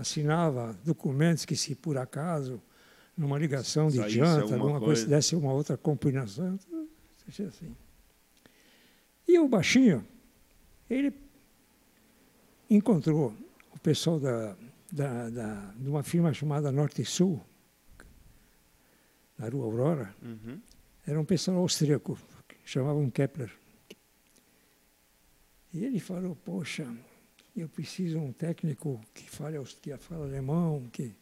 S3: Assinava documentos que, se por acaso, numa ligação de
S1: Saísse
S3: janta,
S1: alguma
S3: alguma coisa,
S1: coisa.
S3: desse uma outra combinação, seja assim. E o baixinho, ele encontrou o pessoal da, da, da- de uma firma chamada Norte e Sul, na Rua Aurora,
S1: Uhum.
S3: era um pessoal austríaco, chamavam Kepler. E ele falou, poxa, eu preciso de um técnico que fale, que fala alemão, que,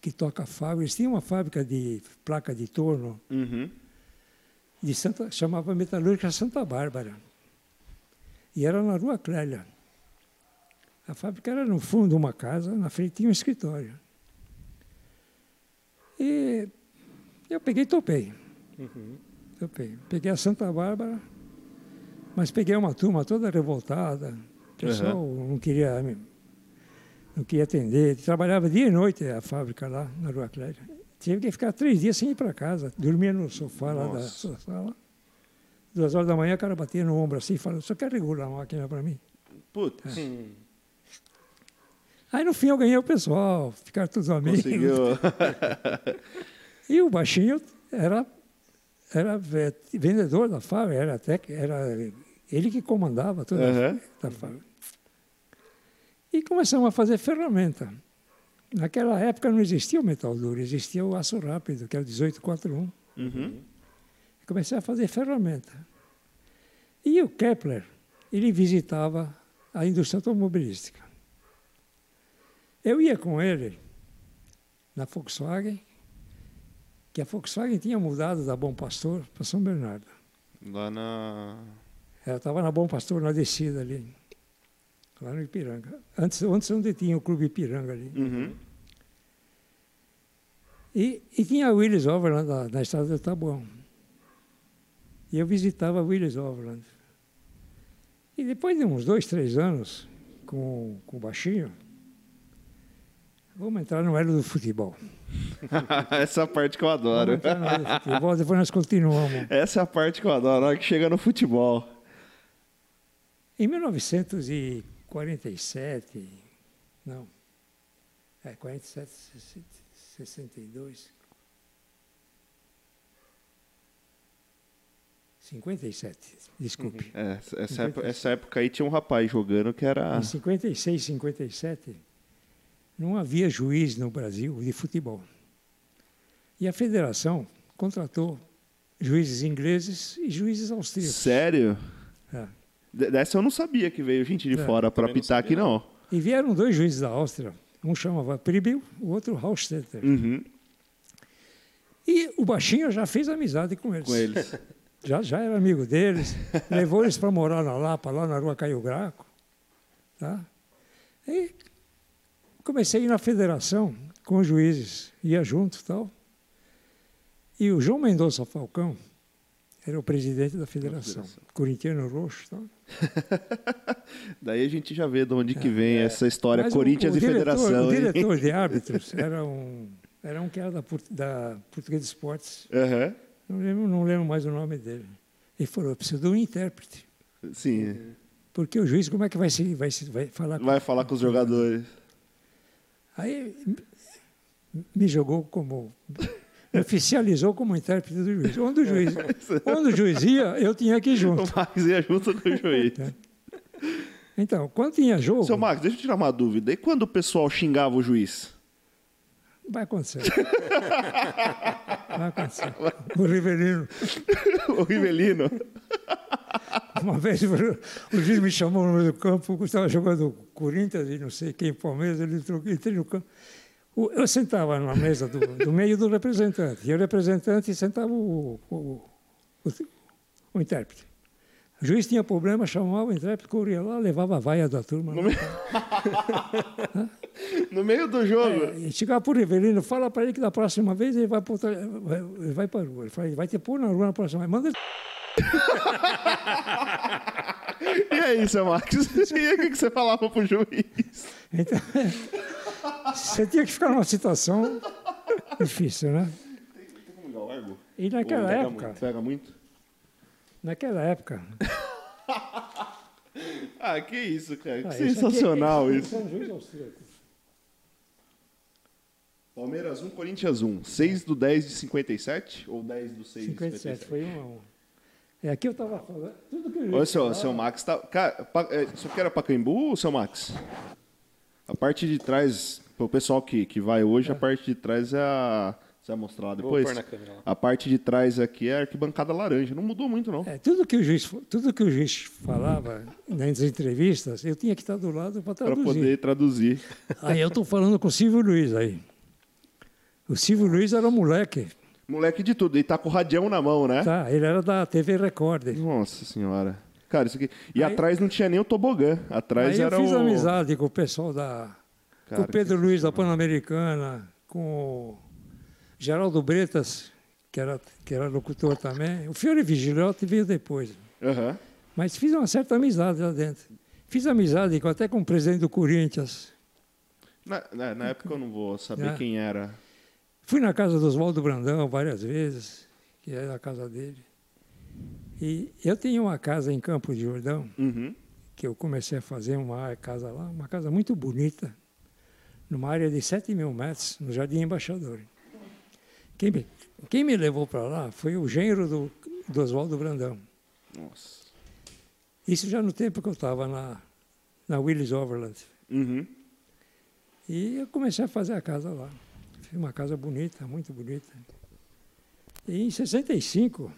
S3: que toca fábrica. Eles tinham uma fábrica de placa de torno,
S1: Uhum.
S3: de Santa, chamava Metalúrgica Santa Bárbara. E era na Rua Clélia. A fábrica era no fundo de uma casa, na frente tinha um escritório. E eu peguei e topei.
S2: Uhum.
S3: Topei. Peguei a Santa Bárbara, mas peguei uma turma toda revoltada. O pessoal não queria não queria atender. Trabalhava dia e noite a fábrica lá na Rua Clélia. Tive que ficar três dias sem ir para casa. Dormia no sofá lá da
S1: Nossa.
S3: sua sala. Duas horas da manhã, o cara batia no ombro assim e falava, só quer regular a máquina para mim?
S1: Putz,
S2: Hum.
S3: Aí no fim eu ganhei o pessoal, ficaram todos amigos.
S1: conseguiu.
S3: E o baixinho era, era ve- vendedor da fábrica, era até era ele que comandava toda a
S1: Aham.
S3: da fábrica. E começamos a fazer ferramenta. Naquela época não existia o metal duro, existia o aço rápido, que era o 1841.
S1: Uhum.
S3: Comecei a fazer ferramenta. E o Kepler, ele visitava a indústria automobilística. Eu ia com ele na Volkswagen, que a Volkswagen tinha mudado da Bom Pastor para São Bernardo.
S1: Lá na.
S3: Ela estava na Bom Pastor, na descida ali, lá no Ipiranga. Antes, antes onde tinha o Clube Ipiranga ali.
S1: Uhum.
S3: E, e tinha a Willis Overland na, na estrada do Tabuão. E eu visitava a Willis Overland. E depois de uns dois, três anos com, com o baixinho, vamos entrar no elo do futebol.
S1: Essa parte que eu adoro.
S3: futebol, depois nós continuamos.
S1: Essa é a parte que eu adoro, na hora que chega no futebol.
S3: Em 1947, não, é 47, 62, 57, desculpe.
S1: É, essa, época, essa época aí tinha um rapaz jogando que era.
S3: Em 56, 57, não havia juiz no Brasil de futebol. E a federação contratou juízes ingleses e juízes austríacos.
S1: Sério?
S3: É.
S1: Dessa eu não sabia que veio gente de
S3: É,
S1: fora pra
S2: também não
S1: pitar
S2: sabia,
S1: aqui, não.
S3: E vieram dois juízes da Áustria, um chamava Pribil, o outro Haustetter.
S1: Uhum,
S3: E o baixinho já fez amizade com eles.
S1: com eles.
S3: Já, já era amigo deles, levou eles para morar na Lapa, lá na rua Caio Graco. Tá? E comecei a ir na federação com os juízes, ia junto e tal. E o João Mendonça Falcão era o presidente da federação,
S1: federação.
S3: corintiano roxo e tal.
S1: Daí a gente já vê de onde que vem essa história
S3: Mas o-
S1: Corinthians
S3: o
S1: e
S3: diretor-
S1: Federação.
S3: O
S1: hein?
S3: diretor de árbitros era um, era um que era da, da Portuguesa de Esportes.
S1: Aham.
S3: Não lembro, não lembro mais o nome dele. Ele falou, eu preciso de um intérprete.
S1: Sim.
S3: Porque o juiz, como é que vai, se, vai, se, vai falar com
S1: Vai falar com os jogadores.
S3: Aí me jogou como. Oficializou como intérprete do juiz. Onde o juiz, onde o juiz ia, eu tinha que ir
S1: O
S3: junto.
S1: Max ia junto com o juiz.
S3: Então, quando tinha jogo,
S1: Seu Max, deixa eu tirar uma dúvida. E quando o pessoal xingava o juiz?
S3: vai acontecer. Vai acontecer. O Rivelino,
S1: o Rivelino.
S3: uma vez o o juiz me chamou no meio do campo, eu estava jogando Corinthians e não sei quem, Palmeiras, ele entrou, entrei no campo. Eu sentava na mesa do, do meio do representante, e o representante sentava o, o, o, o intérprete. O juiz tinha problema, chamava o intérprete, corria lá, levava a vaia da turma.
S1: No, me- No meio do jogo.
S3: E chegava para o Rivelino, fala para ele que da próxima vez ele vai para ele vai para a rua. Ele fala, ele vai te pôr na rua na próxima vez. Manda ele
S1: E aí, seu Max? E aí, o que que você falava pro juiz?
S3: Então, você tinha que ficar numa situação difícil, né? E naquela
S1: Pega
S3: época,
S1: muito. Pega muito?
S3: naquela época...
S1: Ah, que isso, cara. Que
S3: ah, isso aqui é-
S1: sensacional isso.
S3: é.
S1: Palmeiras 1, Corinthians 1. 6 do 10 de 57? Ou 10 do 6 de
S3: 57,
S1: 57?
S3: foi um a um. É aqui eu estava falando. Tudo que o juiz
S1: Olha, seu, seu Max tá. Cara, pa- é, isso aqui era Pacaembu, seu Max? A parte de trás, pro pessoal que, que vai hoje, a parte de trás é a. Você vai mostrar lá depois? A parte de trás aqui é a arquibancada laranja. Não mudou muito, não.
S3: É, tudo, que o juiz, tudo que o juiz falava nas entrevistas, eu tinha que estar do lado para
S1: Para
S3: traduzir.
S1: poder traduzir.
S3: Aí eu estou falando com o Silvio Luiz aí. O Silvio Luiz era um moleque,
S1: Moleque de tudo. E tá com o radião na mão, né?
S3: tá? Ele era da TV Record.
S1: Nossa senhora. Cara, isso aqui. E
S3: Aí-
S1: atrás não tinha nem o tobogã. Atrás
S3: Aí eu
S1: era
S3: fiz
S1: o.
S3: amizade com o pessoal da.
S1: Cara,
S3: com o Pedro Luiz da Pan-Americana, com o Geraldo Bretas, que era, que era locutor também. O Fiore Vigiliotti veio depois.
S1: Aham.
S3: Mas fiz uma certa amizade lá dentro. Fiz amizade com- até com o presidente do Corinthians.
S1: Na, na- na época eu não vou saber
S3: É.
S1: quem era.
S3: Fui na casa do Oswaldo Brandão várias vezes, que era a casa dele. E eu tinha uma casa em Campo de Jordão,
S1: Uhum.
S3: que eu comecei a fazer uma casa lá, uma casa muito bonita, numa área de 7 mil metros, no Jardim Embaixador. Quem me, quem me levou para lá foi o genro do, do Oswaldo Brandão.
S1: Nossa.
S3: Isso já no tempo que eu estava na, na Willis Overland.
S1: Uhum.
S3: E eu comecei a fazer a casa lá. Fiz uma casa bonita, muito bonita. E em 65,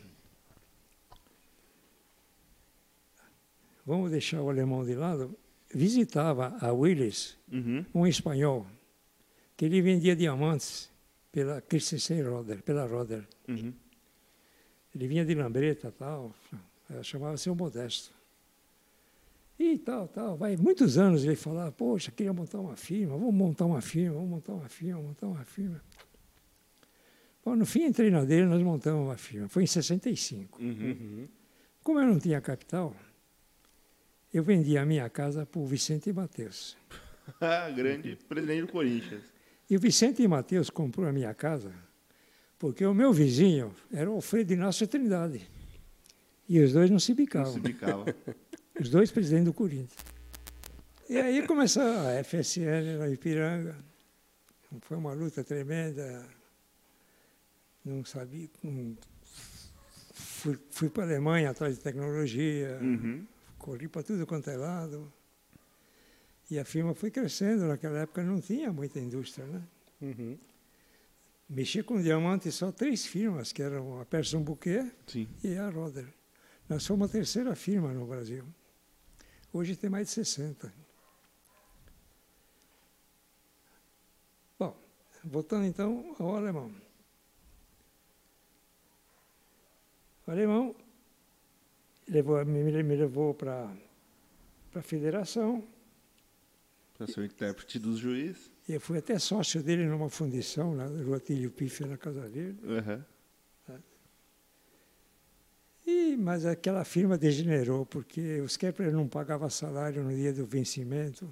S3: vamos deixar o alemão de lado, visitava a Willis
S1: Uhum.
S3: um espanhol, que ele vendia diamantes pela Christensen Roder, pela Roder.
S1: Uhum.
S3: Ele vinha de Lambreta tal, chamava-se o Modesto. E tal, tal. Vai muitos anos ele falava, poxa, queria montar uma firma, vamos montar uma firma, vamos montar uma firma, vamos montar uma firma. Bom, no fim entrei na dele, nós montamos uma firma. Foi em 65.
S1: Uhum.
S3: Como eu não tinha capital, eu vendi a minha casa para o Vicente Mateus.
S1: Grande presidente do Corinthians.
S3: E o Vicente Mateus comprou a minha casa porque o meu vizinho era o Alfredo Inácio Trindade. E os dois não se
S1: Não
S3: bicavam.
S1: se bicava.
S3: Os dois presidentes do Corinthians. E aí começou a FSN na Ipiranga. Foi uma luta tremenda. Não sabia. não- Fui, fui para a Alemanha atrás de tecnologia,
S1: Uhum.
S3: Corri para tudo quanto é lado. E a firma foi crescendo. Naquela época não tinha muita indústria, né?
S2: Uhum.
S3: Mexia com diamante só três firmas, que eram a Persson Bouquet
S1: Sim.
S3: e a Roder. Nós somos a terceira firma no Brasil. Hoje tem mais de 60. Bom, voltando então ao alemão. O alemão levou, me, me levou para a federação
S1: Para ser o intérprete dos juízes.
S3: Eu fui até sócio dele numa fundição, na Rua Tílio Piffe, na Casa Verde.
S1: Uhum.
S3: E, mas aquela firma degenerou, porque os Kepler não pagavam salário no dia do vencimento.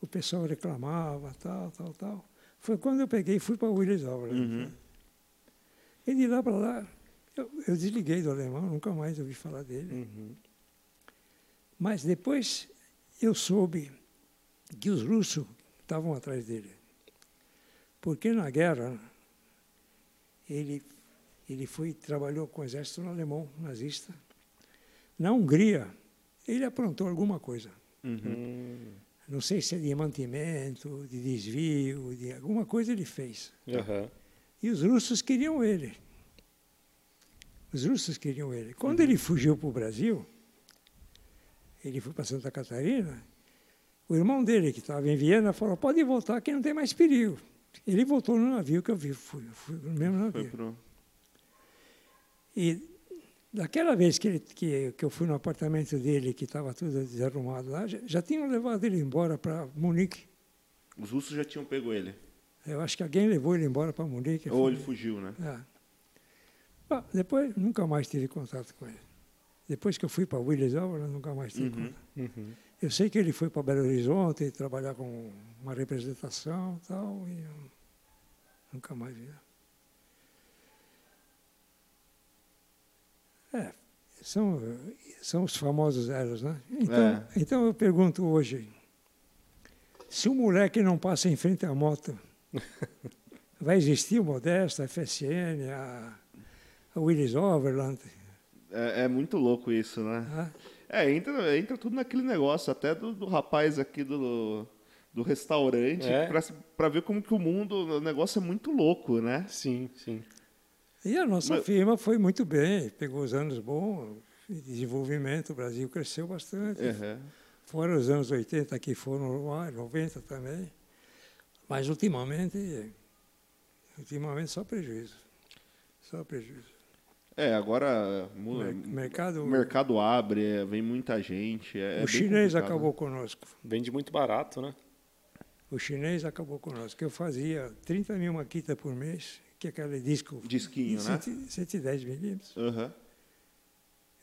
S3: O pessoal reclamava, tal, tal, tal. Foi quando eu peguei e fui para Willis Auer.
S1: Uhum.
S3: E de lá para lá, eu, eu, desliguei do alemão, nunca mais ouvi falar dele.
S2: Uhum.
S3: Mas depois eu soube que os russos estavam atrás dele. Porque na guerra ele ele foi trabalhou com o exército alemão nazista. Na Hungria ele aprontou alguma coisa.
S1: Uhum.
S3: Não sei se é de mantimento, de desvio, de alguma coisa ele fez.
S2: Uhum.
S3: E os russos queriam ele. Os russos queriam ele. Quando ele fugiu para o Brasil, ele foi para Santa Catarina, o irmão dele, que estava em Viena, falou: pode voltar que não tem mais perigo. Ele voltou no navio que eu vi, fui, fui no mesmo navio.
S1: Pro...
S3: E daquela vez que, ele, que, que eu fui no apartamento dele, que estava tudo desarrumado lá, já, já tinham levado ele embora para Munique.
S1: Os russos já tinham pego ele.
S3: Eu acho que alguém levou ele embora para Munique.
S1: Ou ele fugiu, né?
S3: É. Bom, depois, nunca mais tive contato com ele. Depois que eu fui para Willis Álvaro, nunca mais tive
S1: Uhum.
S3: contato.
S2: Uhum.
S3: Eu sei que ele foi para Belo Horizonte trabalhar com uma representação e tal, e nunca mais vi. É, são, são os famosos eros, né? Então,
S1: É.
S3: então eu pergunto hoje, se o moleque não passa em frente à moto, vai existir o Modesto, a FSN, a Willis Overland?
S1: É, é muito louco isso, né?
S3: ah?
S1: É, entra, entra tudo naquele negócio, até do, do rapaz aqui do, do restaurante,
S2: É.
S1: pra ver como que o mundo, o negócio é muito louco, né?
S2: Sim, sim.
S3: E a nossa
S1: Mas-
S3: firma foi muito bem, pegou os anos bons de desenvolvimento, o Brasil cresceu bastante.
S1: Uhum.
S3: Fora os anos 80 que foram lá, 90 também. Mas ultimamente, ultimamente só prejuízo. Só prejuízo.
S1: É, agora
S3: Mer- mercado,
S1: o mercado abre, é, vem muita gente. É, é
S3: o
S1: bem
S3: chinês acabou conosco.
S2: Vende muito barato, né?
S3: O chinês acabou conosco. Eu fazia 30 mil maquitas por mês, que é aquele disco
S1: Disquinho,
S3: de
S1: né?
S3: 100 110 milímetros.
S1: Aham.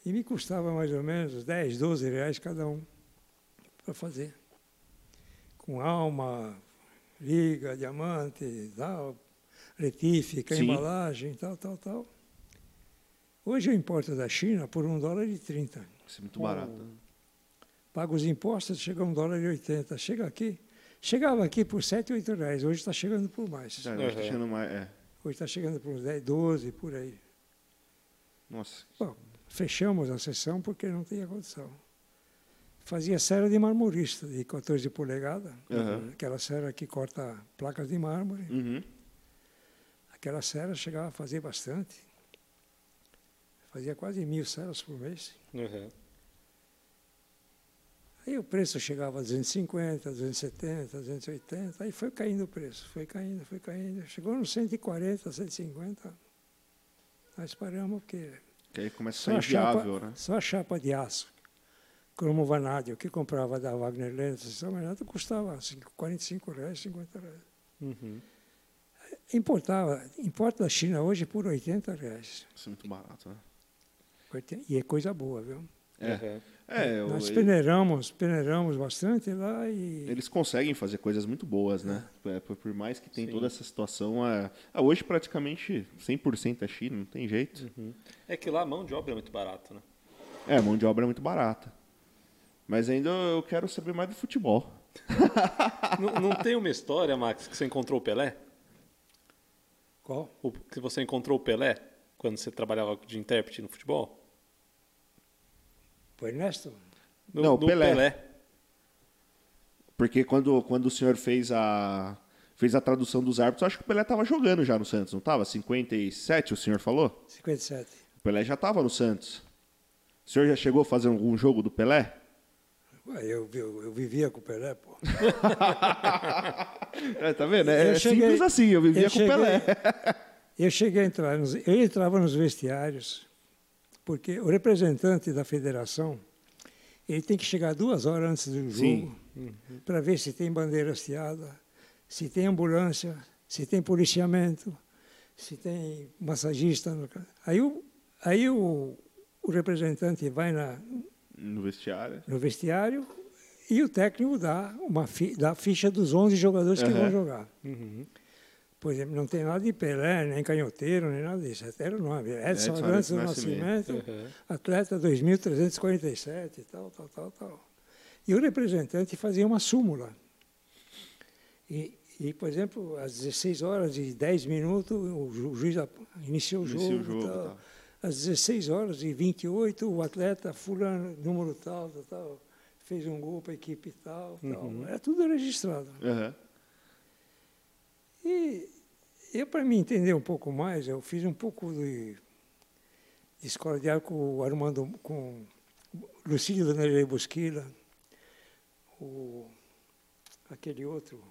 S3: E me custava mais ou menos 10, 12 reais cada um para fazer. Com alma, liga, diamante, tal, retífica,
S1: Sim.
S3: embalagem, tal, tal, tal. Hoje eu importo da China por um dólar e 30.
S1: Isso é muito barato.
S3: Pago os impostos, chega a um dólar e 80. Chega aqui, chegava aqui por 7, 8 reais. Hoje está chegando por mais.
S1: É,
S2: Uhum.
S1: não tá chegando mais, é.
S3: Hoje está chegando por uns 10, 12, por aí.
S1: Nossa.
S3: Bom, fechamos a sessão porque não tinha condição. Fazia serra de marmorista, de 14 polegadas,
S1: Aham.
S3: aquela serra que corta placas de mármore.
S1: Uhum.
S3: Aquela serra chegava a fazer bastante. Fazia quase mil serras por mês.
S2: Uhum.
S3: Aí o preço chegava a 250, 270, 280, aí foi caindo o preço, foi caindo, foi caindo. Chegou nos 140, 150. Nós paramos porque
S1: Que aí começa a ser
S3: a, chapa,
S1: inviável, né?
S3: só a chapa de aço, cromo vanádio, que comprava da Wagner Lentes, essa manhã custava cinco- 45 reais, 50 reais.
S2: Uhum.
S3: Importava, importa da China hoje por 80 reais.
S1: Isso é muito barato, né?
S3: 80 E é coisa boa, viu?
S1: É. É, o-
S3: Nós peneiramos, peneiramos bastante lá e
S1: eles conseguem fazer coisas muito boas, né? É, por, por mais que tem
S2: Sim.
S1: toda essa situação, é, ah, hoje praticamente 100% é China, não tem jeito.
S2: Uhum. É que lá a mão de obra é muito barato, né?
S1: É, a mão de obra é muito barata. Mas ainda eu quero saber mais do futebol.
S2: não, não tem uma história, Max, que você encontrou o Pelé?
S3: qual?
S2: O- Que você encontrou o Pelé quando você trabalhava de intérprete no futebol?
S3: Foi Ernesto?
S2: No,
S1: Não,
S2: no
S1: Pelé. Porque quando, quando o senhor fez a, fez a tradução dos árbitros, eu acho que o Pelé estava jogando já no Santos, não estava? 57, o senhor falou?
S3: 57.
S1: O Pelé já estava no Santos. O senhor já chegou a fazer algum jogo do Pelé?
S3: Ué, Eu, eu, eu vivia com o Pelé, pô.
S1: É, tá vendo? É, é
S3: cheguei-
S1: simples assim, eu vivia
S3: eu
S1: com o Pelé.
S3: Eu cheguei a entrar, nos, eu entrava nos vestiários, porque o representante da federação, ele tem que chegar duas horas antes do jogo, para ver se tem bandeira hasteada, se tem ambulância, se tem policiamento, se tem massagista. Aí o, aí o, o representante vai na,
S1: No vestiário.
S3: no vestiário e o técnico dá, uma fi, dá a ficha dos 11 jogadores que
S1: Aham.
S3: vão jogar.
S2: Uhum.
S3: Por exemplo, não tem nada de Pelé, nem canhoteiro, nem nada disso. Até era o nome. Edson
S1: Edson
S3: Arantes do
S1: Nascimento.
S2: Uhum.
S3: atleta 2347 e tal, tal, tal, tal. E o representante fazia uma súmula. E, e, por exemplo, às 16 horas e 10 minutos, o ju- juiz iniciou o jogo.
S1: Inicia o jogo.
S3: tal.
S1: tal.
S3: Às 16 horas e 28, o atleta fulano, número tal, tal, tal, fez um gol para a equipe tal, tal.
S2: Uhum.
S3: É tudo registrado.
S1: Aham.
S3: E eu, para me entender um pouco mais, eu fiz um pouco de, de escola de arco com o Armando, com o Lucídio Danelei Bosquila, o, aquele outro,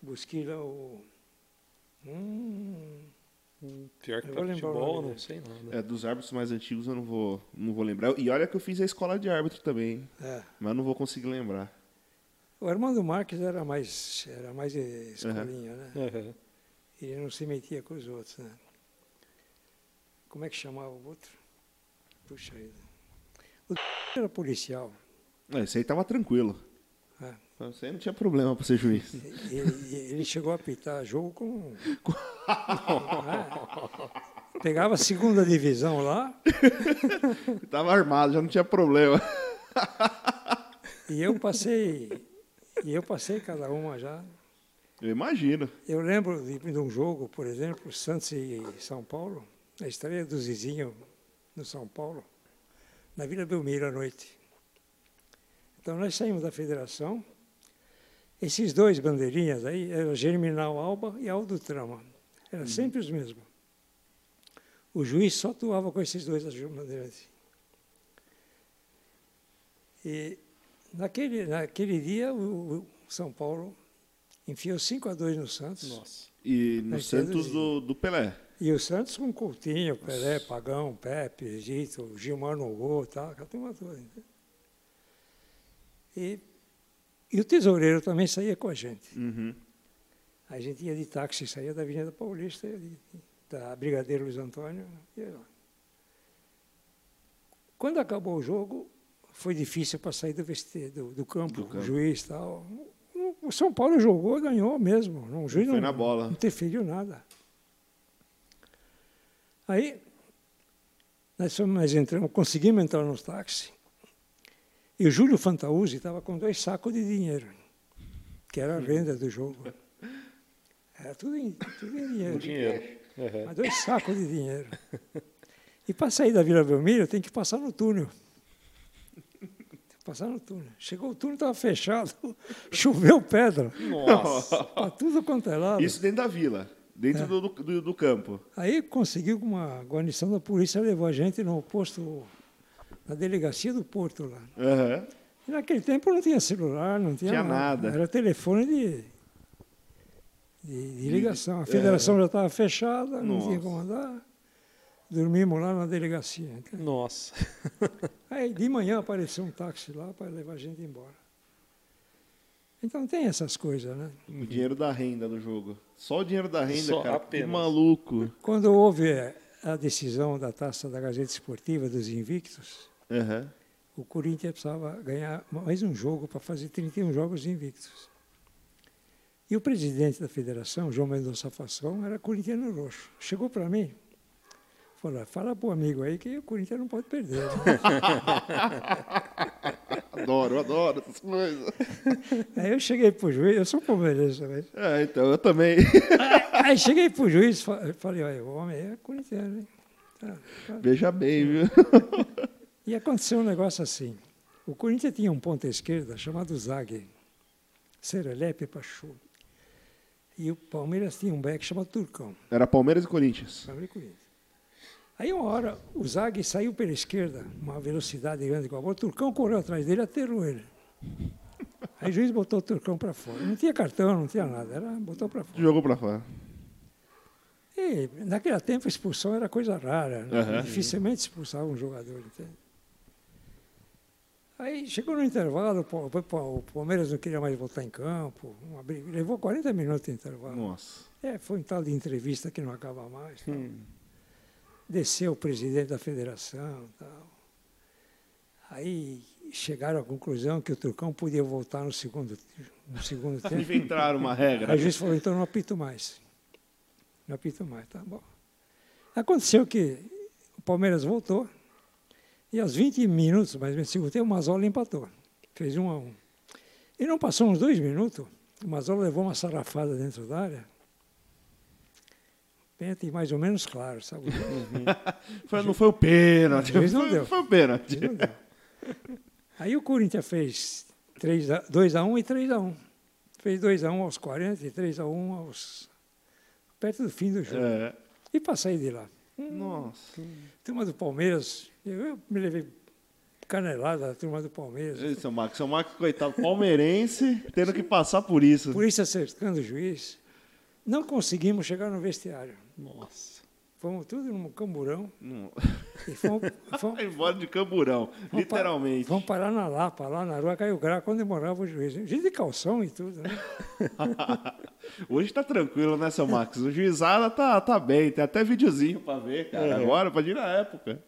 S3: Bosquila, o... Hum,
S2: Pior que futebol, não sei nada.
S1: É, dos árbitros mais antigos eu não vou, não vou lembrar. E olha que eu fiz a escola de árbitro também,
S3: é.
S1: mas não vou conseguir lembrar.
S3: O Armando Marques era mais, era mais escolinha, né?
S2: Uhum.
S3: Ele não se metia com os outros, né? Como é que chamava o outro? Puxa vida. O era policial.
S1: É, Esse aí tava tranquilo.
S3: É.
S1: Você aí não tinha problema pra ser juiz.
S3: Ele, ele chegou a apitar jogo com. É. Pegava a segunda divisão lá
S1: tava armado, já não tinha problema.
S3: e eu passei. E eu passei cada uma já.
S1: Eu imagino.
S3: Eu lembro de, de um jogo, por exemplo, Santos e São Paulo, a estreia do Zizinho no São Paulo, na Vila Belmiro à noite. Então nós saímos da federação. Esses dois bandeirinhas aí eram Germinal Alba e Aldo Trama. Eram sempre os mesmos. O juiz só atuava com esses dois bandeirantes. E naquele, naquele dia o, o São Paulo enfiou 5 a 2 no Santos.
S2: Nossa.
S1: E no
S3: Mas
S1: Santos
S3: teve-
S1: do, do Pelé.
S3: E o Santos com Coutinho, Pelé, Pagão, Pepe, Gito, Gilmar no gol, tal, aquela turma toda. entendeu? E, e o tesoureiro também saía com a gente.
S1: Uhum.
S3: A gente ia de táxi, saía da Avenida Paulista, da Brigadeiro Luiz Antônio. ia lá. Quando acabou o jogo, foi difícil para sair do, do, do campo,
S1: Do campo.
S3: o juiz e tal. O- São Paulo jogou, ganhou mesmo. O juiz
S1: Foi
S3: não,
S1: na bola.
S3: não interferiu nada. Aí, nós, nós entramos, conseguimos entrar nos táxis. E o Júlio Fantauzzi estava com dois sacos de dinheiro, que era a renda do jogo. Era tudo em, tudo em dinheiro.
S2: Dinheiro. Uhum.
S3: Mas dois sacos de dinheiro. E para sair da Vila Belmiro, tem que passar no túnel. Tem que Passar no túnel. Chegou o túnel, estava fechado, choveu pedra,
S2: Nossa.
S3: para tudo quanto é lado.
S1: Isso dentro da vila, dentro
S3: É.
S1: do, do, do campo.
S3: Aí conseguiu, com uma guarnição da polícia, levou a gente no posto, na delegacia do Porto lá.
S1: Aham.
S3: E naquele tempo não tinha celular, não tinha,
S1: Tinha nada.
S3: Era telefone de, de, de ligação. A federação já estava fechada, não tinha
S1: Nossa.
S3: como andar. Dormimos lá na delegacia. entendeu?
S2: Nossa.
S3: Aí de manhã apareceu um táxi lá para levar a gente embora. Então tem essas coisas, né?
S1: O dinheiro da renda do jogo. Só o dinheiro da renda,
S2: Só,
S1: cara.
S2: apenas.
S1: Que maluco.
S3: Quando houve a decisão da taça da Gazeta Esportiva dos Invictos,
S1: Aham.
S3: o Corinthians precisava ganhar mais um jogo para fazer 31 jogos invictos. E o presidente da federação, João Mendonça Fação, era corintiano roxo. Chegou para mim, fala para o amigo aí que o Corinthians não pode perder. né?"
S1: Adoro, adoro essas coisas.
S3: aí eu cheguei para o juiz, eu sou palmeirense também.
S1: É, então, eu também.
S3: Aí cheguei para o juiz falei, olha, o homem é corintiano. Hein? Tá, tá.
S1: Veja bem, viu?
S3: E aconteceu um negócio assim. O Corinthians tinha um ponta esquerda chamado Zague, Serelepe Pachu. E o Palmeiras tinha um back chamado Turcão.
S1: Era Palmeiras e Corinthians.
S3: Palmeiras e Corinthians. Aí uma hora o Zague saiu pela esquerda, uma velocidade grande com a bola, o Turcão correu atrás dele e aterrou ele. Aí o juiz botou o Turcão para fora. Não tinha cartão, não tinha nada, era, botou para fora.
S1: Jogou pra fora.
S3: E naquele tempo a expulsão era coisa rara, né?
S1: Aham.
S3: dificilmente expulsava um jogador, entende? Aí chegou no intervalo, o Pa- o Palmeiras não queria mais voltar em campo, levou 40 minutos de intervalo.
S1: Nossa.
S3: É, foi um tal de entrevista que não acaba mais. tal.
S2: Hum.
S3: Desceu o presidente da federação tal. Aí chegaram à conclusão que o Turcão podia voltar no segundo, no segundo tempo.
S1: Inventaram uma regra.
S3: O juiz falou, então não apito mais. Não apito mais, tá bom. Aconteceu que o Palmeiras voltou e aos 20 minutos, mais ou menos, do segundo tempo, o Mazola empatou. Fez um a um. E não passou uns dois minutos, o Mazola levou uma sarrafada dentro da área. Pênalti mais ou menos claro, sabe?
S1: Foi- não foi o pênalti.
S3: Juiz não
S1: Foi,
S3: deu.
S1: foi o pênalti.
S3: Aí o Corinthians fez 2x1 e 3x1. Fez 2x1 aos 40 e 3x1 aos. perto do fim do jogo.
S1: É.
S3: E para sair de lá.
S1: Nossa.
S3: Turma do Palmeiras, eu, me levei canelada da turma do Palmeiras.
S1: Max. É o Max, coitado, palmeirense, tendo que passar por isso.
S3: Polícia cercando o juiz. Não conseguimos chegar no vestiário.
S2: Nossa.
S3: Fomos tudo num camburão
S1: Não.
S3: e fomos, fomos,
S1: embora de camburão,
S3: Vamos
S1: literalmente.
S3: Vamos parar na Lapa, lá na rua Caio Graça, onde morava o juiz. Gente de calção e tudo, né?
S1: Hoje tá tranquilo, né, seu Max? O juizada tá, tá bem, tem até videozinho pra ver, cara. Agora, pra ir na época.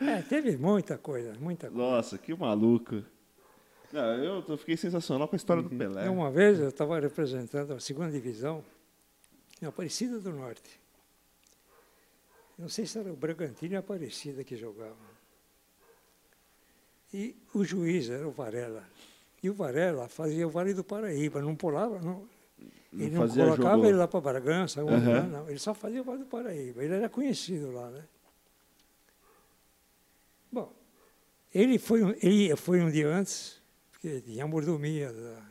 S3: É, teve muita coisa, muita coisa.
S1: Nossa, que maluco. Não, eu, eu fiquei sensacional com a história do Pelé.
S3: Uma vez eu estava representando a segunda divisão em Aparecida do Norte. Não sei se era o Bragantino e a Aparecida que jogavam. E o juiz era o Varela. E o Varela fazia o Vale do Paraíba, não pulava, não.
S1: Não
S3: Ele não colocava
S1: jogo.
S3: ele lá para Bragança,
S1: Aham.
S3: lugar, não. Ele só fazia o Vale do Paraíba. Ele era conhecido lá, né? Bom, ele foi, um- ele foi um dia antes, porque tinha a mordomia da,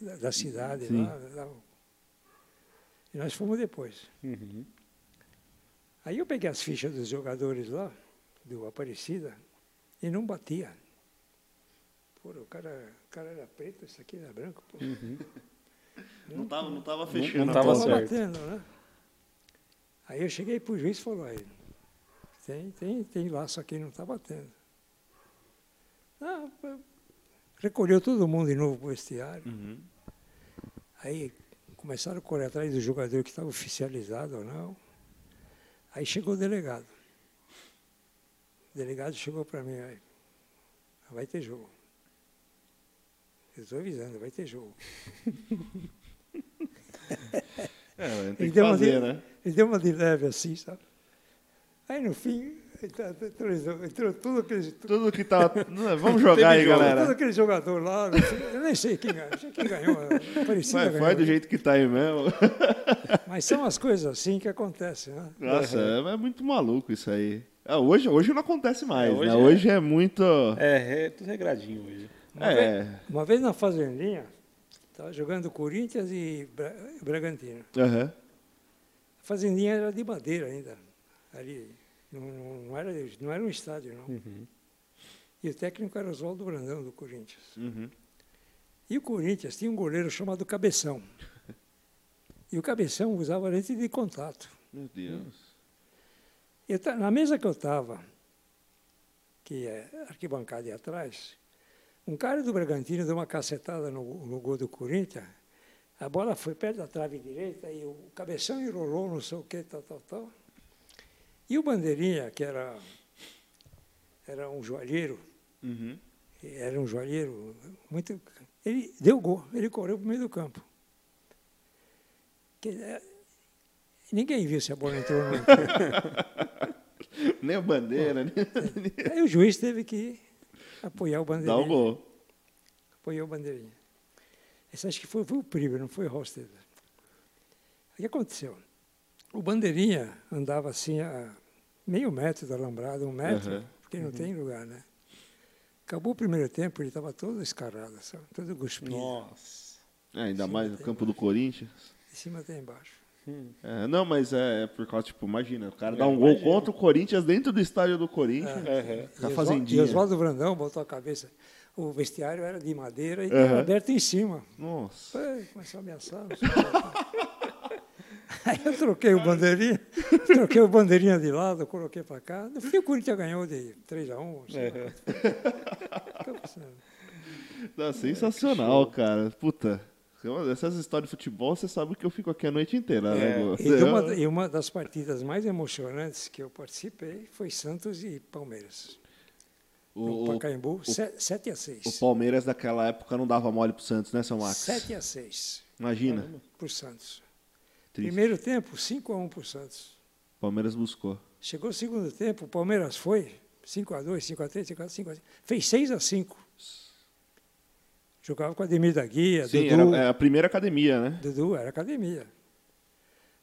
S3: da, da cidade
S1: Sim.
S3: lá. E nós fomos depois.
S2: Uhum.
S3: Aí eu peguei as fichas dos jogadores lá, do Aparecida, e não batia. Pô, o cara, o cara era preto, esse aqui era branco. Pô.
S1: Não tava, não tava fechando.
S2: não
S1: a
S2: tava
S1: bola.
S3: Tava
S2: certo.
S3: batendo, né? Aí eu cheguei pro juiz e falou aí, tem, tem, tem laço aqui, não está batendo. Ah, recolheu todo mundo de novo para o vestiário.
S1: Uhum.
S3: Aí começaram a correr atrás do jogador que estava oficializado ou não. Aí chegou o delegado. O delegado chegou para mim, aí, vai ter jogo. Eu estou avisando, vai ter jogo.
S1: É, tem
S3: Ele
S1: que
S3: deu, uma
S1: fazer,
S3: de,
S1: né?
S3: ele deu uma de leve assim, sabe? Aí no fim, entrou, tudo aquele,
S1: Tudo que tá. Não, Vamos jogar aí,
S2: jogo.
S3: todo
S1: galera.
S3: aquele jogador lá, eu nem sei quem ganhou, não sei quem ganhou, parecia
S1: Vai, vai do jeito que tá aí mesmo.
S3: Mas são as coisas assim que acontecem, né?
S1: Nossa, é, é muito maluco isso aí. Ah, hoje, hoje não acontece mais,
S2: É, hoje
S1: né?
S2: é-
S1: Hoje é muito.
S2: É, é tudo regradinho hoje.
S3: Uma,
S1: É.
S3: vez, uma vez na Fazendinha, estava jogando Corinthians e Bra- Bragantino.
S1: Aham.
S3: A Fazendinha era de madeira ainda. Ali, não, não, não era, não era um estádio, não.
S2: Uhum.
S3: E o técnico era Oswaldo Brandão, do Corinthians.
S1: Uhum.
S3: E o Corinthians tinha um goleiro chamado Cabeção. E o Cabeção usava lente de contato.
S1: Meu Deus.
S3: Eu na mesa que eu estava, que é arquibancada e atrás, um cara do Bragantino deu uma cacetada no, no gol do Corinthians. A bola foi perto da trave direita e o cabeção enrolou, não sei o que, tal, tal, tal. E o Bandeirinha, que era, era um joalheiro,
S1: Uhum.
S3: era um joalheiro muito. Ele deu gol, ele correu para o meio do campo. Que, é, ninguém viu se a bola entrou ou não.
S1: Nem a bandeira, nem.
S3: Aí o juiz teve que apoiar o
S1: Dá
S3: bandeirinha.
S1: o gol.
S3: Apoiou o bandeirinha. Esse acho que foi, foi o Priver, não foi o Hosted. O que aconteceu? O bandeirinha andava assim a meio metro do alambrado, um metro,
S1: Aham.
S3: porque não tem lugar, né? Acabou o primeiro tempo, ele estava todo escarrado, sabe? todo cuspido.
S2: Nossa.
S1: É, ainda mais no campo do Corinthians.
S3: De cima até embaixo.
S1: É, não, mas é por causa, tipo, imagina, o cara dá
S2: É,
S1: um gol
S2: imagina.
S1: contra o Corinthians dentro do estádio do Corinthians.
S2: Uhum.
S1: Tá
S3: E Oswaldo-
S1: fazendinha.
S3: E Oswaldo Brandão botou a cabeça. O vestiário era de madeira e era aberto em cima.
S1: Nossa.
S3: Foi, começou a ameaçar. Não sei o quê. Aí eu troquei o bandeirinha, troquei o bandeirinha de lado, coloquei para cá. No fim, o Corinthians ganhou de 3 a 1.
S2: É.
S1: Não, sensacional, cara. Puta. Essas histórias de futebol, você sabe que eu fico aqui a noite inteira, né,
S2: É.
S1: Gu?
S3: E uma, e uma das partidas mais emocionantes que eu participei foi Santos e Palmeiras. no
S1: O, o,
S3: Pacaembu, 7 a 6.
S1: o Palmeiras daquela época não dava mole pro Santos, né, seu Max?
S3: 7 a 6
S1: Imagina.
S3: para o Santos.
S1: Triste.
S3: Primeiro tempo, 5 a 1 para o Santos.
S1: Palmeiras buscou.
S3: Chegou o segundo tempo, o Palmeiras foi 5 a 2, 5 a 3, 5 a 5 a 5. Fez 6 a 5. Jogava com Ademir da Guia,
S1: Sim,
S3: Dudu.
S1: era é a primeira academia, né?
S3: Dudu era academia.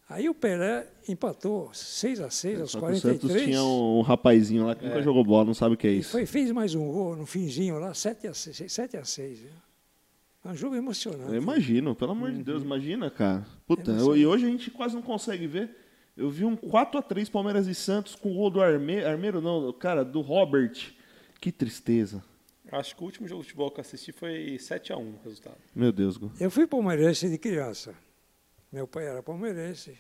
S3: Aí o Pelé empatou 6 a 6 aos
S1: Só que o Santos
S3: 43.
S1: tinha um, rapazinho lá que nunca jogou bola, não sabe o que é
S3: E
S1: isso.
S3: foi, fez mais um gol no finzinho lá, 7 a 6. 7 a 6 viu? Um jogo emocionante.
S1: Eu imagino, pelo amor
S3: Uhum.
S1: de Deus, imagina, cara. Puta,
S3: Emocionante.
S1: e hoje a gente quase não consegue ver. Eu vi um 4x3 Palmeiras e Santos com o gol do Arme... Armeiro, não, cara, do Robert. Que tristeza.
S2: Acho que o último jogo de futebol que eu assisti foi 7x1 o resultado.
S1: Meu Deus, Gu.
S3: Eu fui palmeirense de criança. Meu pai era palmeirense.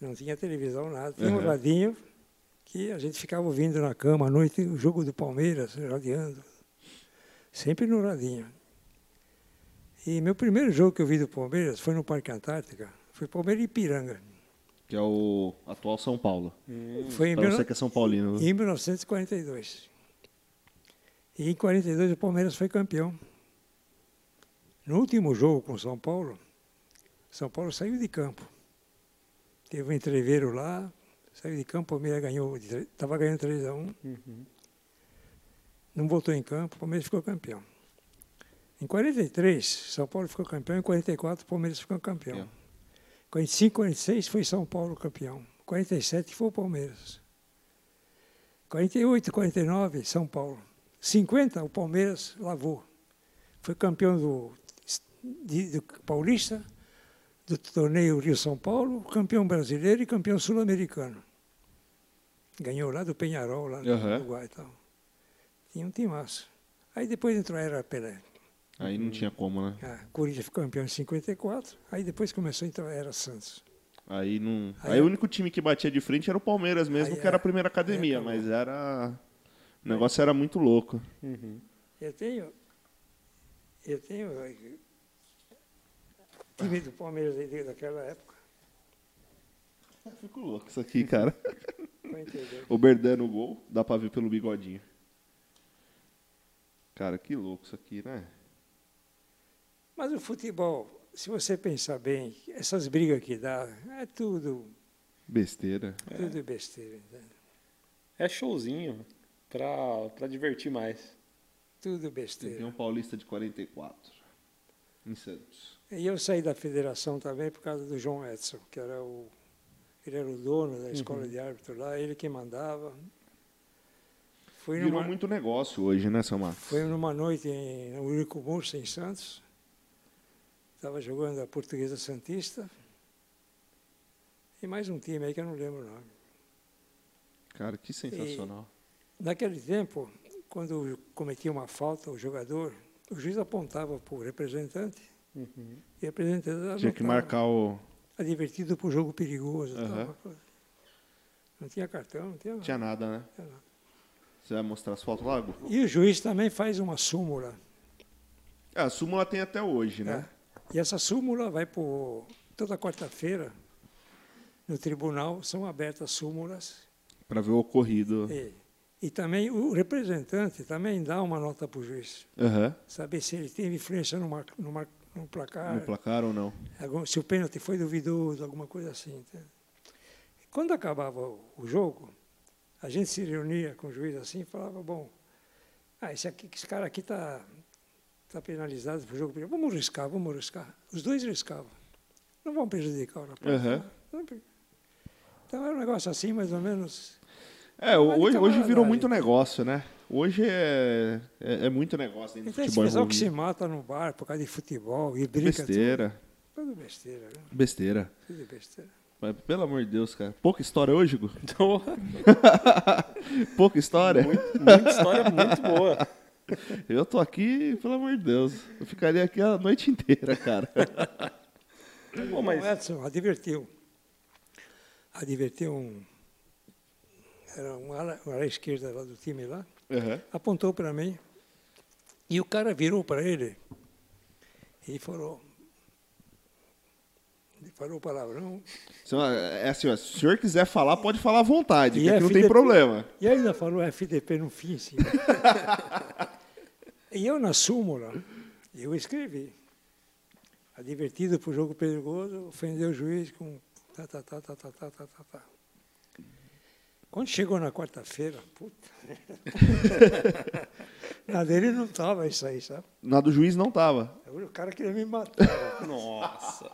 S3: Não tinha televisão, nada. Tinha um
S1: Uhum.
S3: radinho que a gente ficava ouvindo na cama à noite o jogo do Palmeiras, radiando. Sempre no radinho. E meu primeiro jogo que eu vi do Palmeiras foi no Parque Antártica. Foi Palmeiras e Ipiranga.
S1: Que é o atual São Paulo.
S3: Foi em, mil-
S1: você que é São Paulino.
S3: em 1942. E em 42 o Palmeiras foi campeão. No último jogo com São Paulo, São Paulo saiu de campo. Teve um entreveiro lá, saiu de campo, o Palmeiras ganhou, estava ganhando 3 a 1 não voltou em campo, o Palmeiras ficou campeão. Em 43, São Paulo ficou campeão, em 44 o Palmeiras ficou campeão.
S1: Campeão.
S3: 45, 46 foi São Paulo campeão. 47 foi o Palmeiras. 48, 49, São Paulo. 50, o Palmeiras lavou. Foi campeão do, de- do Paulista, do torneio Rio-São Paulo, campeão brasileiro e campeão sul-americano. Ganhou lá do Penharol, lá no
S1: Aham.
S3: Uruguai e tal. Tinha um timaço. Aí depois entrou a Era Pelé.
S1: Aí não tinha como, né?
S3: Ah, Corinthians ficou campeão em 54, aí depois começou a entrar a Era Santos.
S1: Aí não.
S3: Aí
S1: Aí,
S3: eu-
S1: o único time que batia de frente era o Palmeiras mesmo, que era a
S3: é.
S1: primeira academia,
S3: Aí acabou.
S1: mas era. O negócio era muito louco.
S3: Eu tenho. Eu tenho. Time do Palmeiras aí desde daquela época.
S1: Fico louco isso aqui, cara.
S3: 42.
S1: O Berdan no gol, dá pra ver pelo bigodinho. Cara, que louco isso aqui, né?
S3: Mas o futebol, se você pensar bem, essas brigas que dá, é tudo,
S1: Besteira.
S3: tudo besteira. entende?
S2: É showzinho pra divertir mais.
S3: Tudo
S1: Tem
S3: besteira.
S1: um paulista de 44. Em Santos.
S3: E eu saí da federação também por causa do João Edson, que era o. Ele era o dono da escola de árbitro lá, ele que mandava. Fui
S1: Virou
S3: numa,
S1: muito negócio hoje, né, Marcos?
S3: Foi numa noite em, no Eurico Mursa, em Santos. Estava jogando a Portuguesa Santista. E mais um time aí que eu não lembro o nome.
S1: Cara, que sensacional.
S3: Naquele tempo, quando cometia uma falta o jogador, o juiz apontava para o representante e o representante
S1: Tinha que marcar o.
S3: advertido para o jogo perigoso. tal, uma coisa. Não tinha cartão, não tinha nada.
S1: tinha nada, né?
S3: tinha nada.
S1: Você vai mostrar as fotos lá, Gu?
S3: E o juiz também faz uma súmula.
S1: É, a súmula tem até hoje, né?
S3: né? E essa súmula vai por toda quarta-feira no tribunal são abertas súmulas
S1: Pra ver o ocorrido.
S3: e, e também o representante também dá uma nota para o juiz,
S1: Aham.
S3: saber se ele teve influência no, placar,
S1: No placar ou não?
S3: algum- se o pênalti foi duvidoso, alguma coisa assim. entende? Quando acabava o, o jogo, a gente se reunia com o juiz assim e falava, bom, ah, esse, aqui, esse cara aqui está tá penalizado por jogo. Vamos riscar, vamos riscar. Os dois riscavam. Não vão prejudicar o rapaz. Não pre- Então era um negócio assim, mais ou menos.
S1: É, o- hoje, hoje virou muito negócio, né? Hoje é, é, é muito negócio dentro do
S3: Então esse
S1: futebol
S3: pessoal que se mata no bar por causa de futebol e briga.
S1: Besteira.
S3: Tudo, tudo besteira, né?
S1: Besteira.
S3: Tudo besteira.
S1: Mas, pelo amor de Deus, cara. Pouca história hoje, Gu?
S2: Então,
S1: Pouca história?
S2: muita história muito boa.
S1: Eu tô aqui, pelo amor de Deus. Eu ficaria aqui a noite inteira, cara.
S2: Bom, mas
S3: O Edson advertiu. advertiu um. Era um ala, um ala esquerda lá do time lá,
S1: Aham.
S3: apontou para mim e o cara virou para ele e falou. Ele falou palavrão
S1: Senhor, É assim, ó, se o senhor quiser falar, pode falar à vontade,
S3: E
S1: que aqui não tem
S3: FDP
S1: problema.
S3: e ainda falou FDP no fim, sim. e eu na súmula, eu escrevi. Advertido por jogo perigoso, ofendeu o juiz com tá, tá, tá, tá, tá, tá, tá, tá, tá. Quando chegou na quarta-feira, puta. Na dele não estava isso aí, sabe?
S1: Na do juiz não tava.
S3: O cara queria me matar.
S2: Nossa.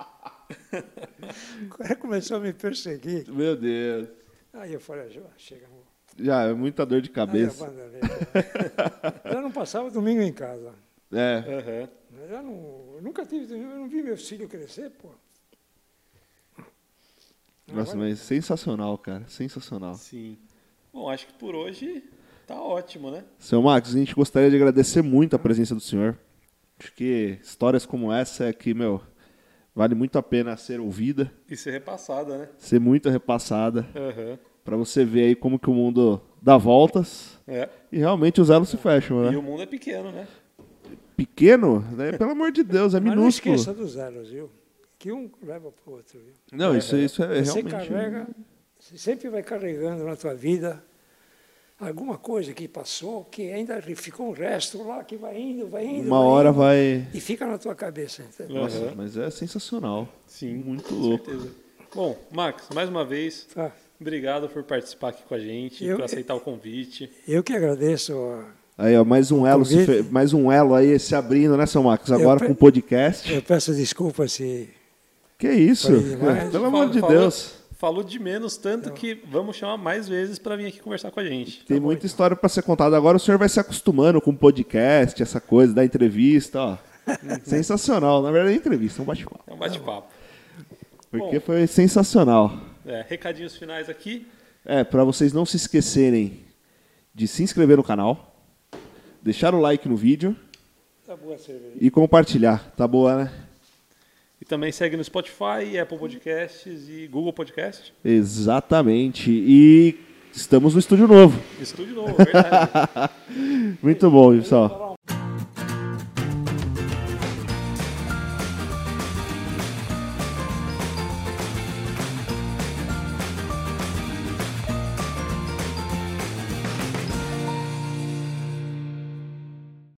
S3: O cara começou a me perseguir.
S1: Meu Deus.
S3: Aí eu falei, "Ah, chega, amor.
S1: Já, é muita dor de cabeça.
S3: abandonei. Eu não passava domingo em casa.
S1: É.
S2: Aham.
S3: Eu, já não, eu nunca tive, eu não vi meu filho crescer, pô.
S1: Nossa, mas sensacional, cara. Sensacional.
S2: Sim. Bom, acho que por hoje tá ótimo, né?
S1: Seu Max, a gente gostaria de agradecer muito a presença do senhor. Acho que histórias como essa é que, meu, vale muito a pena ser ouvida,
S2: E ser repassada, né?
S1: ser muito repassada,
S2: Aham.
S1: Pra você ver aí como que o mundo dá voltas
S2: É.
S1: e realmente os elos se fecham,
S2: E
S1: né?
S2: o mundo é pequeno, né?
S1: Pequeno, né? Pelo amor de Deus, é
S3: Mas não
S1: minúsculo.
S3: esqueça dos zeros, viu? Que um leva para o outro, viu?
S1: Não, isso, isso é
S3: Você
S1: realmente...
S3: carrega, você sempre vai carregando na tua vida alguma coisa que passou, que ainda ficou um resto lá, que vai indo, vai indo.
S1: Uma
S3: vai
S1: hora
S3: indo,
S1: vai...
S3: E fica na tua cabeça, entendeu?
S1: Nossa,
S2: Aham.
S1: mas é sensacional.
S2: Sim.
S1: Muito
S2: com
S1: louco.
S2: certeza. Bom, Max, mais uma vez,
S3: Tá.
S2: Obrigado por participar aqui com a gente,
S3: Eu-
S2: por aceitar o convite.
S3: Eu que agradeço. ó,
S1: Aí, ó, mais um elo, fe- mais um elo aí se abrindo, né, seu Max? Agora
S3: pe-
S1: com o podcast.
S3: Eu peço desculpa se.
S1: Que isso?
S3: Demais.
S1: Pelo amor de
S2: Falou-
S1: Deus.
S2: Falou de menos, tanto que vamos chamar mais vezes para vir aqui conversar com a gente.
S1: Tem muita história pra ser contada. Agora o senhor vai se acostumando com podcast, essa coisa da entrevista, ó. sensacional. Na verdade, é entrevista, é um bate-papo.
S2: É um bate-papo.
S1: Porque
S2: Bom.
S1: foi sensacional.
S2: É, recadinhos finais aqui.
S1: É, pra vocês não se esquecerem de se inscrever no canal, deixar o like no vídeo
S3: Tá boa a cerveja.
S1: e compartilhar. Tá boa, né?
S2: E também segue no Spotify, Apple Podcasts e Google Podcast.
S1: Exatamente. E estamos no estúdio novo.
S2: Estúdio novo, verdade.
S1: Muito bom, pessoal.